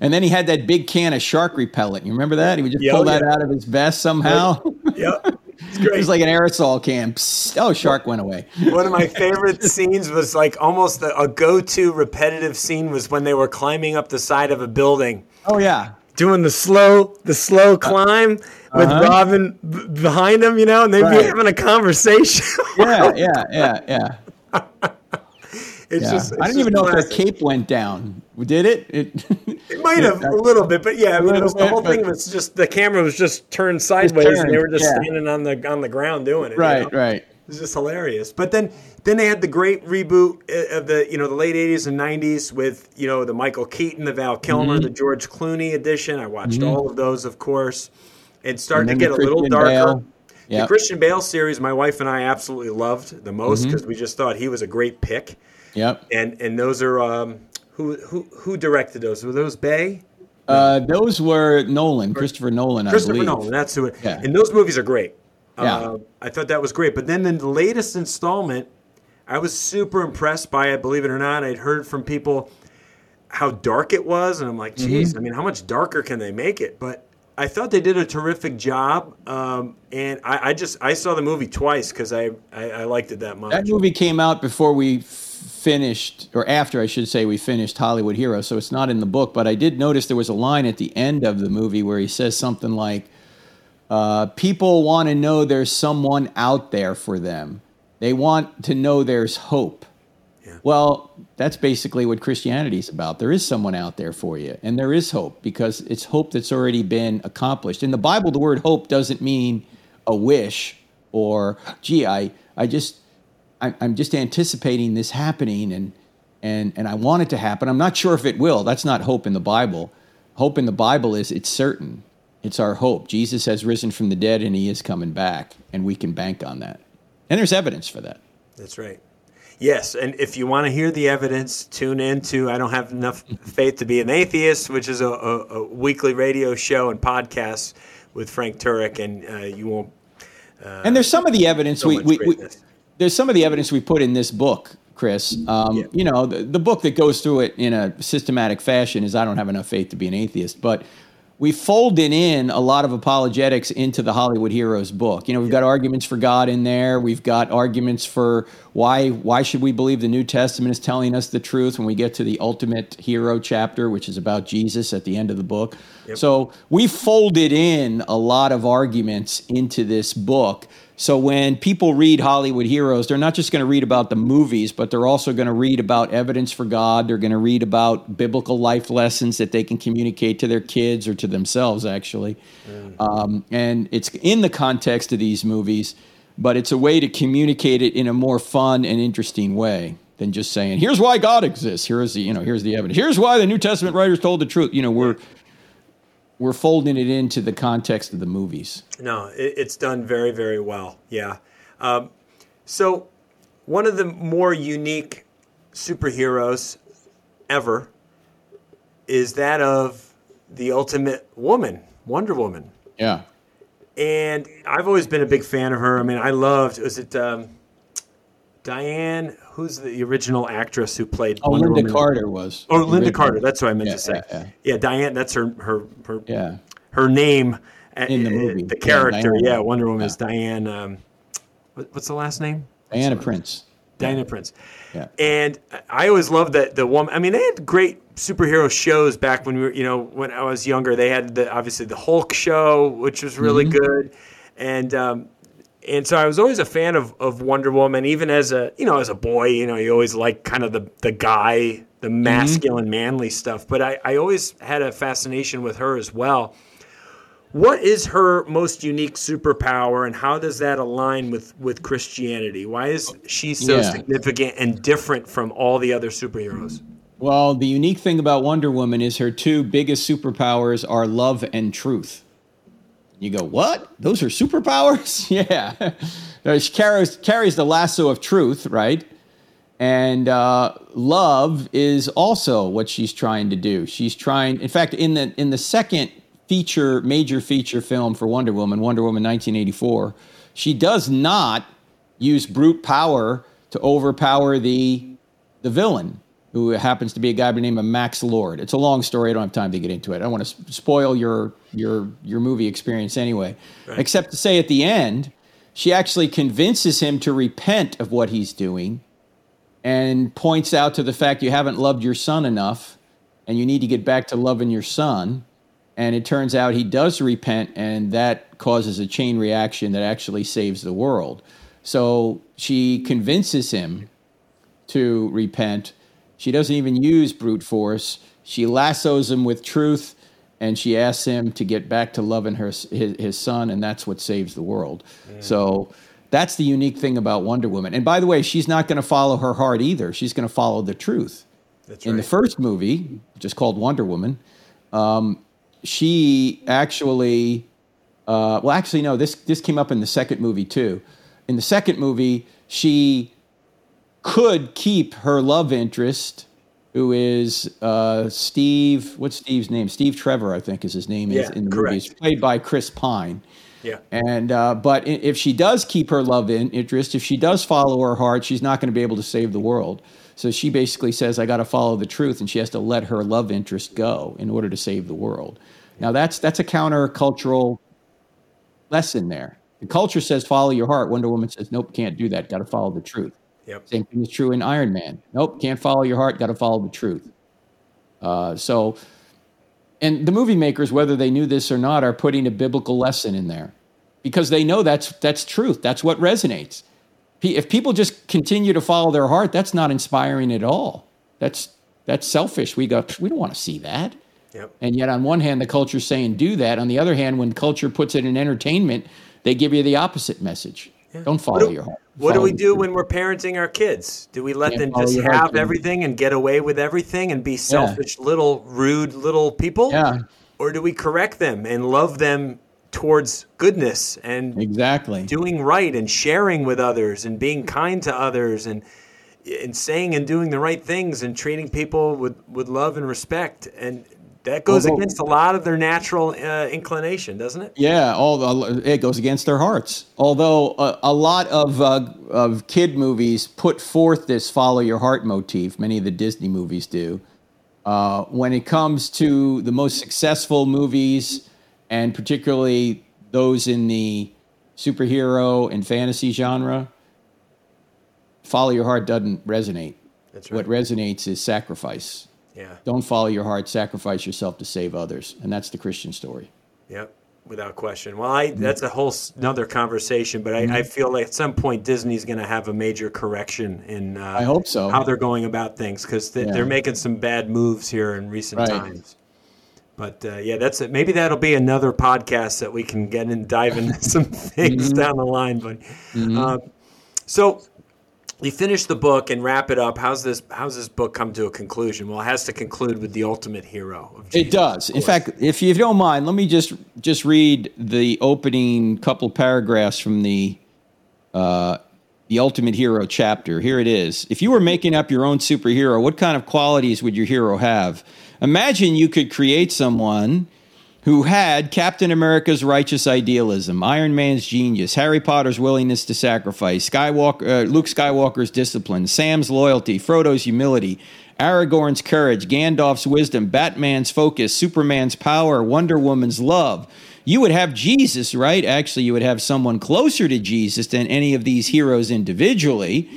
And then he had that big can of shark repellent. You remember that? He would just pull that out of his vest somehow. Yep. It's great. It was like an aerosol can. Psst. Oh, shark went away. One of my favorite scenes was like almost a, a go-to repetitive scene was when they were climbing up the side of a building. Oh yeah. Doing the slow, the slow climb with uh-huh. Robin b- behind them, you know, and they'd right. be having a conversation. yeah, yeah, yeah, yeah. It's yeah. just. It's I didn't even know classic. if their cape went down. Did it? It, it might have a little bit, but yeah, I mean, it was, the whole thing was just the camera was just turned sideways, turned, and they were just yeah. standing on the on the ground doing it. Right, you know? right. It's just hilarious. But then then they had the great reboot uh, of the you know the late '80s and '90s with you know the Michael Keaton, the Val Kilmer, mm-hmm. the George Clooney edition. I watched mm-hmm. all of those, of course, and started to get a little darker. Bale. Yep. The Christian Bale series, my wife and I absolutely loved the most because mm-hmm. we just thought he was a great pick. Yep. And and those are um, who who who directed those? Were those Bay? Uh, those were Nolan, Christopher Nolan, Christopher believe. Nolan, that's who it. Yeah. And those movies are great. Yeah. Uh, I thought that was great. But then the latest installment, I was super impressed by it. Believe it or not, I'd heard from people how dark it was, and I'm like, geez, mm-hmm. I mean, how much darker can they make it? But I thought they did a terrific job, um, and I, I, just I saw the movie twice because I, I, I liked it that much. That movie came out before we finished, or after I should say, we finished Hollywood Hero, so it's not in the book. But I did notice there was a line at the end of the movie where he says something like, uh, "People want to know there's someone out there for them. They want to know there's hope." Yeah. Well, that's basically what Christianity is about. There is someone out there for you, and there is hope because it's hope that's already been accomplished. In the Bible, the word hope doesn't mean a wish or, gee, I, I just I'm just anticipating this happening and and and I want it to happen. I'm not sure if it will. That's not hope in the Bible. Hope in the Bible is it's certain. It's our hope. Jesus has risen from the dead and he is coming back and we can bank on that. And there's evidence for that. That's right. Yes, and if you want to hear the evidence, tune in to I Don't Have Enough Faith to Be an Atheist, which is a, a, a weekly radio show and podcast with Frank Turek, and uh, you won't. Uh, and there's some of the evidence so we, we, we there's some of the evidence we put in this book, Chris. Um, yeah. You know, the, the book that goes through it in a systematic fashion is I Don't Have Enough Faith to Be an Atheist. But we folded in a lot of apologetics into the Hollywood Heroes book. You know, we've got arguments for God in there. We've got arguments for why why should we believe the New Testament is telling us the truth when we get to the ultimate hero chapter, which is about Jesus at the end of the book. Yep. So we folded in a lot of arguments into this book so when people read Hollywood heroes, they're not just going to read about the movies, but they're also going to read about evidence for God. They're going to read about biblical life lessons that they can communicate to their kids or to themselves, actually. Mm. Um, and it's in the context of these movies, but it's a way to communicate it in a more fun and interesting way than just saying, "Here's why God exists. Here's the you know here's the evidence. Here's why the New Testament writers told the truth." You know, we're we're folding it into the context of the movies. No, it, it's done very, very well. Yeah. Um, so, one of the more unique superheroes ever is that of the ultimate woman, Wonder Woman. Yeah. And I've always been a big fan of her. I mean, I loved, was it um, Diane? Who's the original actress who played? Oh, Wonder Lynda Woman? Carter was. Oh, Lynda Carter. That's what I meant yeah, to say. Yeah, yeah. yeah, Diane. That's her her her yeah. her name in the movie. The character, yeah, Wonder Woman is Diane. Um, what's the last name? Diana Prince. Diana Prince. Yeah. And I always loved that the woman. I mean, they had great superhero shows back when we were, you know, when I was younger. They had the obviously the Hulk show, which was really mm-hmm. good, and um, and so I was always a fan of, of Wonder Woman, even as a you know as a boy. You know, you always like kind of the the guy, the mm-hmm. masculine, mm-hmm. manly stuff. But I, I always had a fascination with her as well. What is her most unique superpower, and how does that align with with Christianity? Why is she so yeah. significant and different from all the other superheroes? Well, the unique thing about Wonder Woman is her two biggest superpowers are love and truth. You go, what? Those are superpowers? yeah. she carries, carries the lasso of truth, right? And uh, love is also what she's trying to do. She's trying, in fact, in the in the second feature, major feature film for Wonder Woman, Wonder Woman 1984, she does not use brute power to overpower the the villain who happens to be a guy by the name of Max Lord. It's a long story. I don't have time to get into it. I don't want to spoil your your your movie experience anyway. Right. Except to say at the end, she actually convinces him to repent of what he's doing and points out to the fact you haven't loved your son enough and you need to get back to loving your son. And it turns out he does repent and that causes a chain reaction that actually saves the world. So she convinces him to repent she doesn't even use brute force. She lassos him with truth, and she asks him to get back to loving her his, his son, and that's what saves the world. Mm. So that's the unique thing about Wonder Woman. And by the way, she's not going to follow her heart either. She's going to follow the truth. That's In the first movie, just called Wonder Woman, um, she actually, uh, well, actually, no, this this came up in the second movie too. In the second movie, she could keep her love interest, who is uh, Steve. What's Steve's name? Steve Trevor, I think, is his name. Yeah, is in the correct. movie. He's played by Chris Pine. Yeah. And uh, but if she does keep her love in, interest, if she does follow her heart, she's not going to be able to save the world. So she basically says, "I got to follow the truth," and she has to let her love interest go in order to save the world. Now that's that's a countercultural lesson there. The culture says follow your heart. Wonder Woman says, "Nope, can't do that. Got to follow the truth." Yep. Same thing is true in Iron Man. Nope, can't follow your heart, got to follow the truth. Uh, so, and the movie makers, whether they knew this or not, are putting a biblical lesson in there because they know that's that's truth. That's what resonates. If people just continue to follow their heart, that's not inspiring at all. That's that's selfish. We go, we don't want to see that. Yep. And yet, on one hand, the culture's saying do that. On the other hand, when culture puts it in entertainment, they give you the opposite message. Yeah. Don't follow do, your heart. What do we do when we're parenting our kids? Do we let them just have everything and get away with everything and be selfish, yeah. little rude little people? Yeah. Or do we correct them and love them towards goodness and exactly doing right and sharing with others and being kind to others and and saying and doing the right things and treating people with, with love and respect and that goes Although, against a lot of their natural uh, inclination, doesn't it? Yeah, all the, it goes against their hearts. Although uh, a lot of uh, of kid movies put forth this follow your heart motif, many of the Disney movies do. Uh, when it comes to the most successful movies, and particularly those in the superhero and fantasy genre, follow your heart doesn't resonate. That's right. What resonates is sacrifice. Yeah. Don't follow your heart, sacrifice yourself to save others. And that's the Christian story. Yep, without question. Well, I, mm-hmm. that's a whole another conversation, but I, mm-hmm. I feel like at some point Disney's going to have a major correction in uh, I hope so. how they're going about things because they, are making some bad moves here in recent right. times. But uh, yeah, that's it. Maybe that'll be another podcast that we can get and dive into some things mm-hmm. down the line. But mm-hmm. uh, so you finish the book and wrap it up. How's this? How's this book come to a conclusion? Well, it has to conclude with the ultimate hero. Jesus, it does. In fact, if you don't mind, let me just just read the opening couple paragraphs from the uh, the ultimate hero chapter. Here it is. If you were making up your own superhero, what kind of qualities would your hero have? Imagine you could create someone who had Captain America's righteous idealism, Iron Man's genius, Harry Potter's willingness to sacrifice, Skywalker, uh, Luke Skywalker's discipline, Sam's loyalty, Frodo's humility, Aragorn's courage, Gandalf's wisdom, Batman's focus, Superman's power, Wonder Woman's love. You would have Jesus, right? Actually, you would have someone closer to Jesus than any of these heroes individually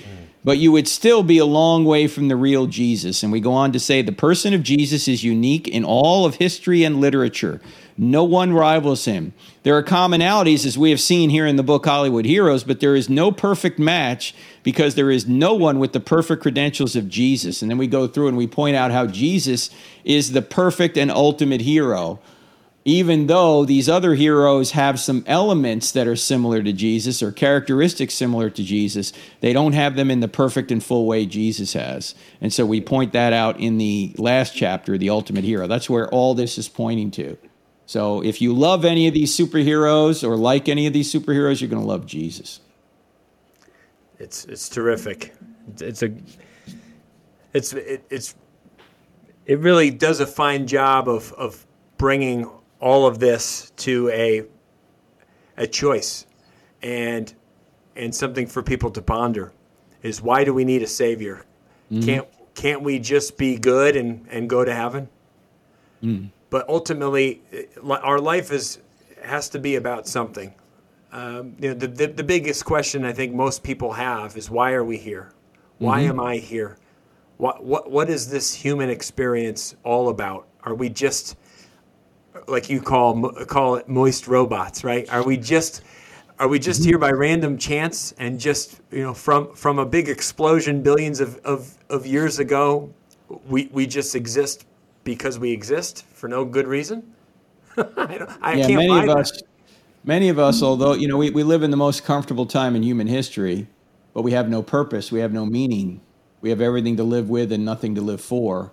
but you would still be a long way from the real Jesus. And we go on to say the person of Jesus is unique in all of history and literature. No one rivals him. There are commonalities, as we have seen here in the book Hollywood Heroes, but there is no perfect match because there is no one with the perfect credentials of Jesus. And then we go through and we point out how Jesus is the perfect and ultimate hero even though these other heroes have some elements that are similar to Jesus or characteristics similar to Jesus, they don't have them in the perfect and full way Jesus has. And so we point that out in the last chapter, The Ultimate Hero. That's where all this is pointing to. So if you love any of these superheroes or like any of these superheroes, you're going to love Jesus. It's it's terrific. It's a it's it, it's it really does a fine job of of bringing all of this to a a choice and and something for people to ponder is why do we need a savior? Mm-hmm. Can't can't we just be good and, and go to heaven? Mm. But ultimately, our life is has to be about something. Um, you know, the, the, the biggest question I think most people have is why are we here? Why mm-hmm. am I here? What what what is this human experience all about? Are we just like you call call it moist robots, right? Are we just are we just here by random chance and just you know from from a big explosion billions of, of, of years ago we we just exist because we exist for no good reason I, I yeah, many of that. us many of us although you know we, we live in the most comfortable time in human history but we have no purpose we have no meaning we have everything to live with and nothing to live for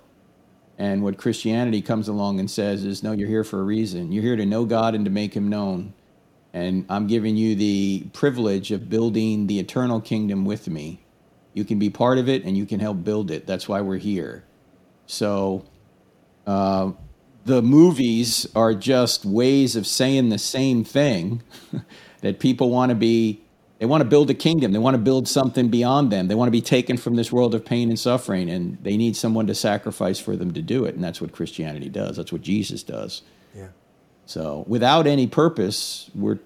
and what Christianity comes along and says is, no, you're here for a reason. You're here to know God and to make him known. And I'm giving you the privilege of building the eternal kingdom with me. You can be part of it and you can help build it. That's why we're here. So uh, the movies are just ways of saying the same thing that people want to be they want to build a kingdom. They want to build something beyond them. They want to be taken from this world of pain and suffering, and they need someone to sacrifice for them to do it. And that's what Christianity does. That's what Jesus does. Yeah. So without any purpose, we're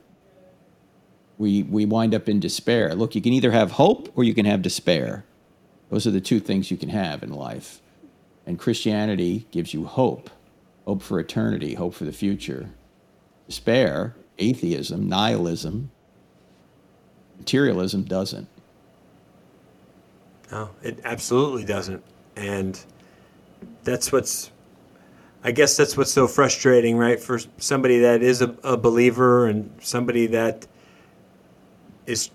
we we wind up in despair. Look, you can either have hope or you can have despair. Those are the two things you can have in life. And Christianity gives you hope. Hope for eternity, hope for the future. Despair, atheism, nihilism, Materialism doesn't. No, it absolutely doesn't. And that's what's, I guess that's what's so frustrating, right? For somebody that is a, a believer and somebody that is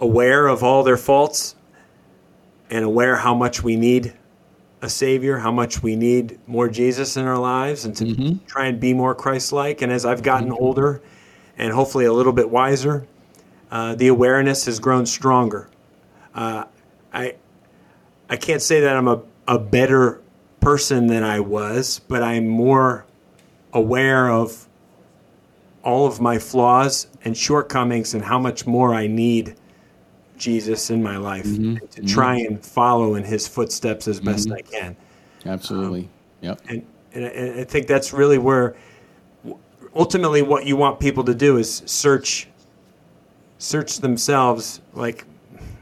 aware of all their faults and aware how much we need a savior, how much we need more Jesus in our lives, and to mm-hmm. try and be more Christ-like. And as I've gotten mm-hmm. older, and hopefully a little bit wiser, uh, the awareness has grown stronger. Uh, I I can't say that I'm a, a better person than I was, but I'm more aware of all of my flaws and shortcomings and how much more I need Jesus in my life mm-hmm. to mm-hmm. try and follow in his footsteps as best mm-hmm. I can. Absolutely. Um, yep. And, and I think that's really where ultimately what you want people to do is search search themselves like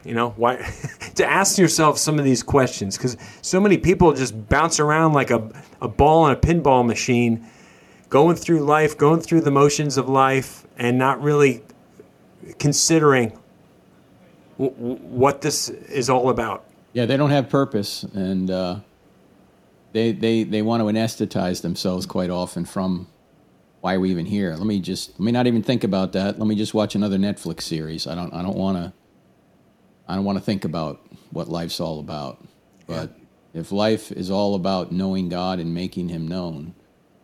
you know why to ask yourself some of these questions because so many people just bounce around like a, a ball in a pinball machine going through life going through the motions of life and not really considering w- what this is all about. Yeah they don't have purpose and uh, they, they, they want to anesthetize themselves quite often from why are we even here let me just let me not even think about that let me just watch another netflix series i don't i don't want to I don't want to think about what life's all about. But yeah. if life is all about knowing God and making Him known,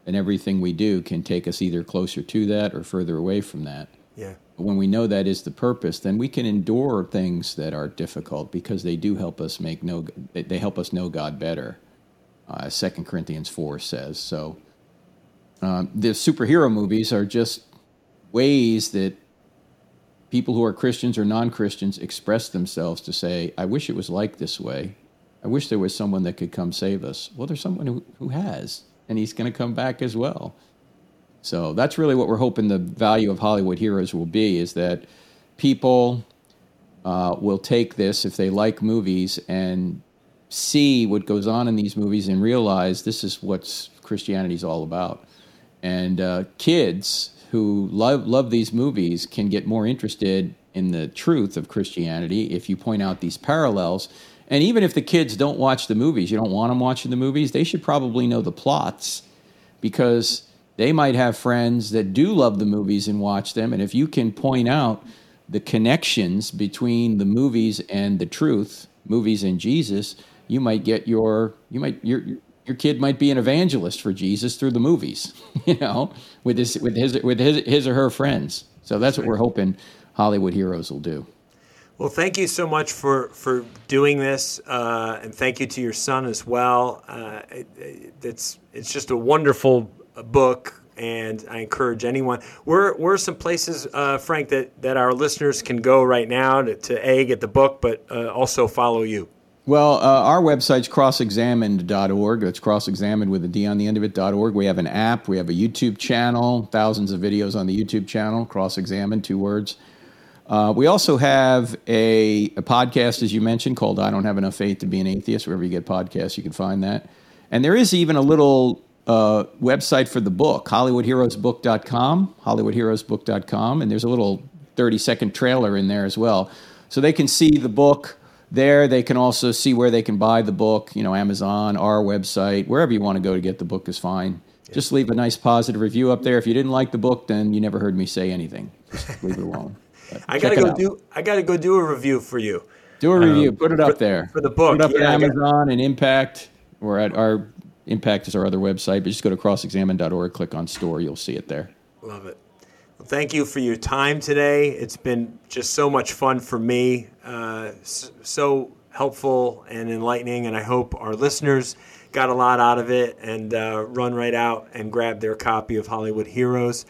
then everything we do can take us either closer to that or further away from that. Yeah. But when we know that is the purpose, then we can endure things that are difficult because they do help us make know they help us know God better. Uh, Second Corinthians four says so. Um, the superhero movies are just ways that people who are Christians or non Christians express themselves to say, I wish it was like this way. I wish there was someone that could come save us. Well, there's someone who, who has, and he's going to come back as well. So that's really what we're hoping the value of Hollywood Heroes will be is that people uh, will take this if they like movies and see what goes on in these movies and realize this is what Christianity is all about. And uh, kids who love love these movies can get more interested in the truth of Christianity if you point out these parallels. And even if the kids don't watch the movies, you don't want them watching the movies, they should probably know the plots because they might have friends that do love the movies and watch them. And if you can point out the connections between the movies and the truth, movies and Jesus, you might get your you might your your kid might be an evangelist for Jesus through the movies, you know, with his with his with his his or her friends. So that's what we're hoping Hollywood Heroes will do. Well, thank you so much for for doing this, uh, and thank you to your son as well. Uh, it, it's it's just a wonderful book, and I encourage anyone. Where where are some places, uh, Frank, that that our listeners can go right now to, to a get the book, but uh, also follow you? Well, uh, our website's crossexamined.org. That's crossexamined with a D on the end of it.org. We have an app. We have a YouTube channel, thousands of videos on the YouTube channel, cross-examined, two words. Uh, we also have a, a, podcast, as you mentioned, called I Don't Have Enough Faith to Be an Atheist. Wherever you get podcasts, you can find that. And there is even a little uh, website for the book, HollywoodHeroesBook.com, HollywoodHeroesBook.com. And there's a little 30 second trailer in there as well. So they can see the book there, they can also see where they can buy the book. You know, Amazon, our website, wherever you want to go to get the book is fine. Yeah. Just leave a nice positive review up there. If you didn't like the book, then you never heard me say anything. Just leave it alone. I gotta go do. I gotta go do a review for you. Do a review. Um, put it up for, there for the book. Put it up yeah, at Amazon and Impact, or at our Impact is our other website. But just go to crossexamine.org, click on store, you'll see it there. Love it. Thank you for your time today. It's been just so much fun for me, uh, so helpful and enlightening, and I hope our listeners got a lot out of it and uh, run right out and grab their copy of Hollywood Heroes.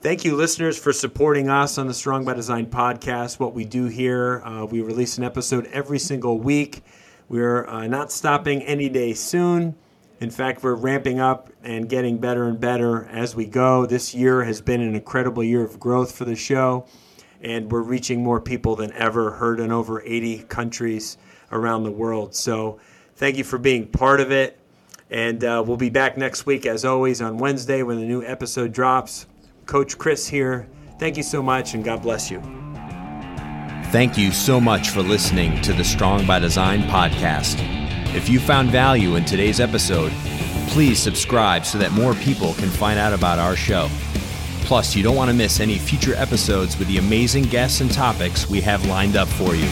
Thank you, listeners, for supporting us on the Strong by Design podcast. What we do here, uh, we release an episode every single week. We're uh, not stopping any day soon. In fact, we're ramping up and getting better and better as we go. This year has been an incredible year of growth for the show, and we're reaching more people than ever, heard in over 80 countries around the world. So, thank you for being part of it. And uh, we'll be back next week, as always, on Wednesday when the new episode drops. Coach Chris here. Thank you so much, and God bless you. Thank you so much for listening to the Strong by Design podcast. If you found value in today's episode, please subscribe so that more people can find out about our show. Plus, you don't want to miss any future episodes with the amazing guests and topics we have lined up for you.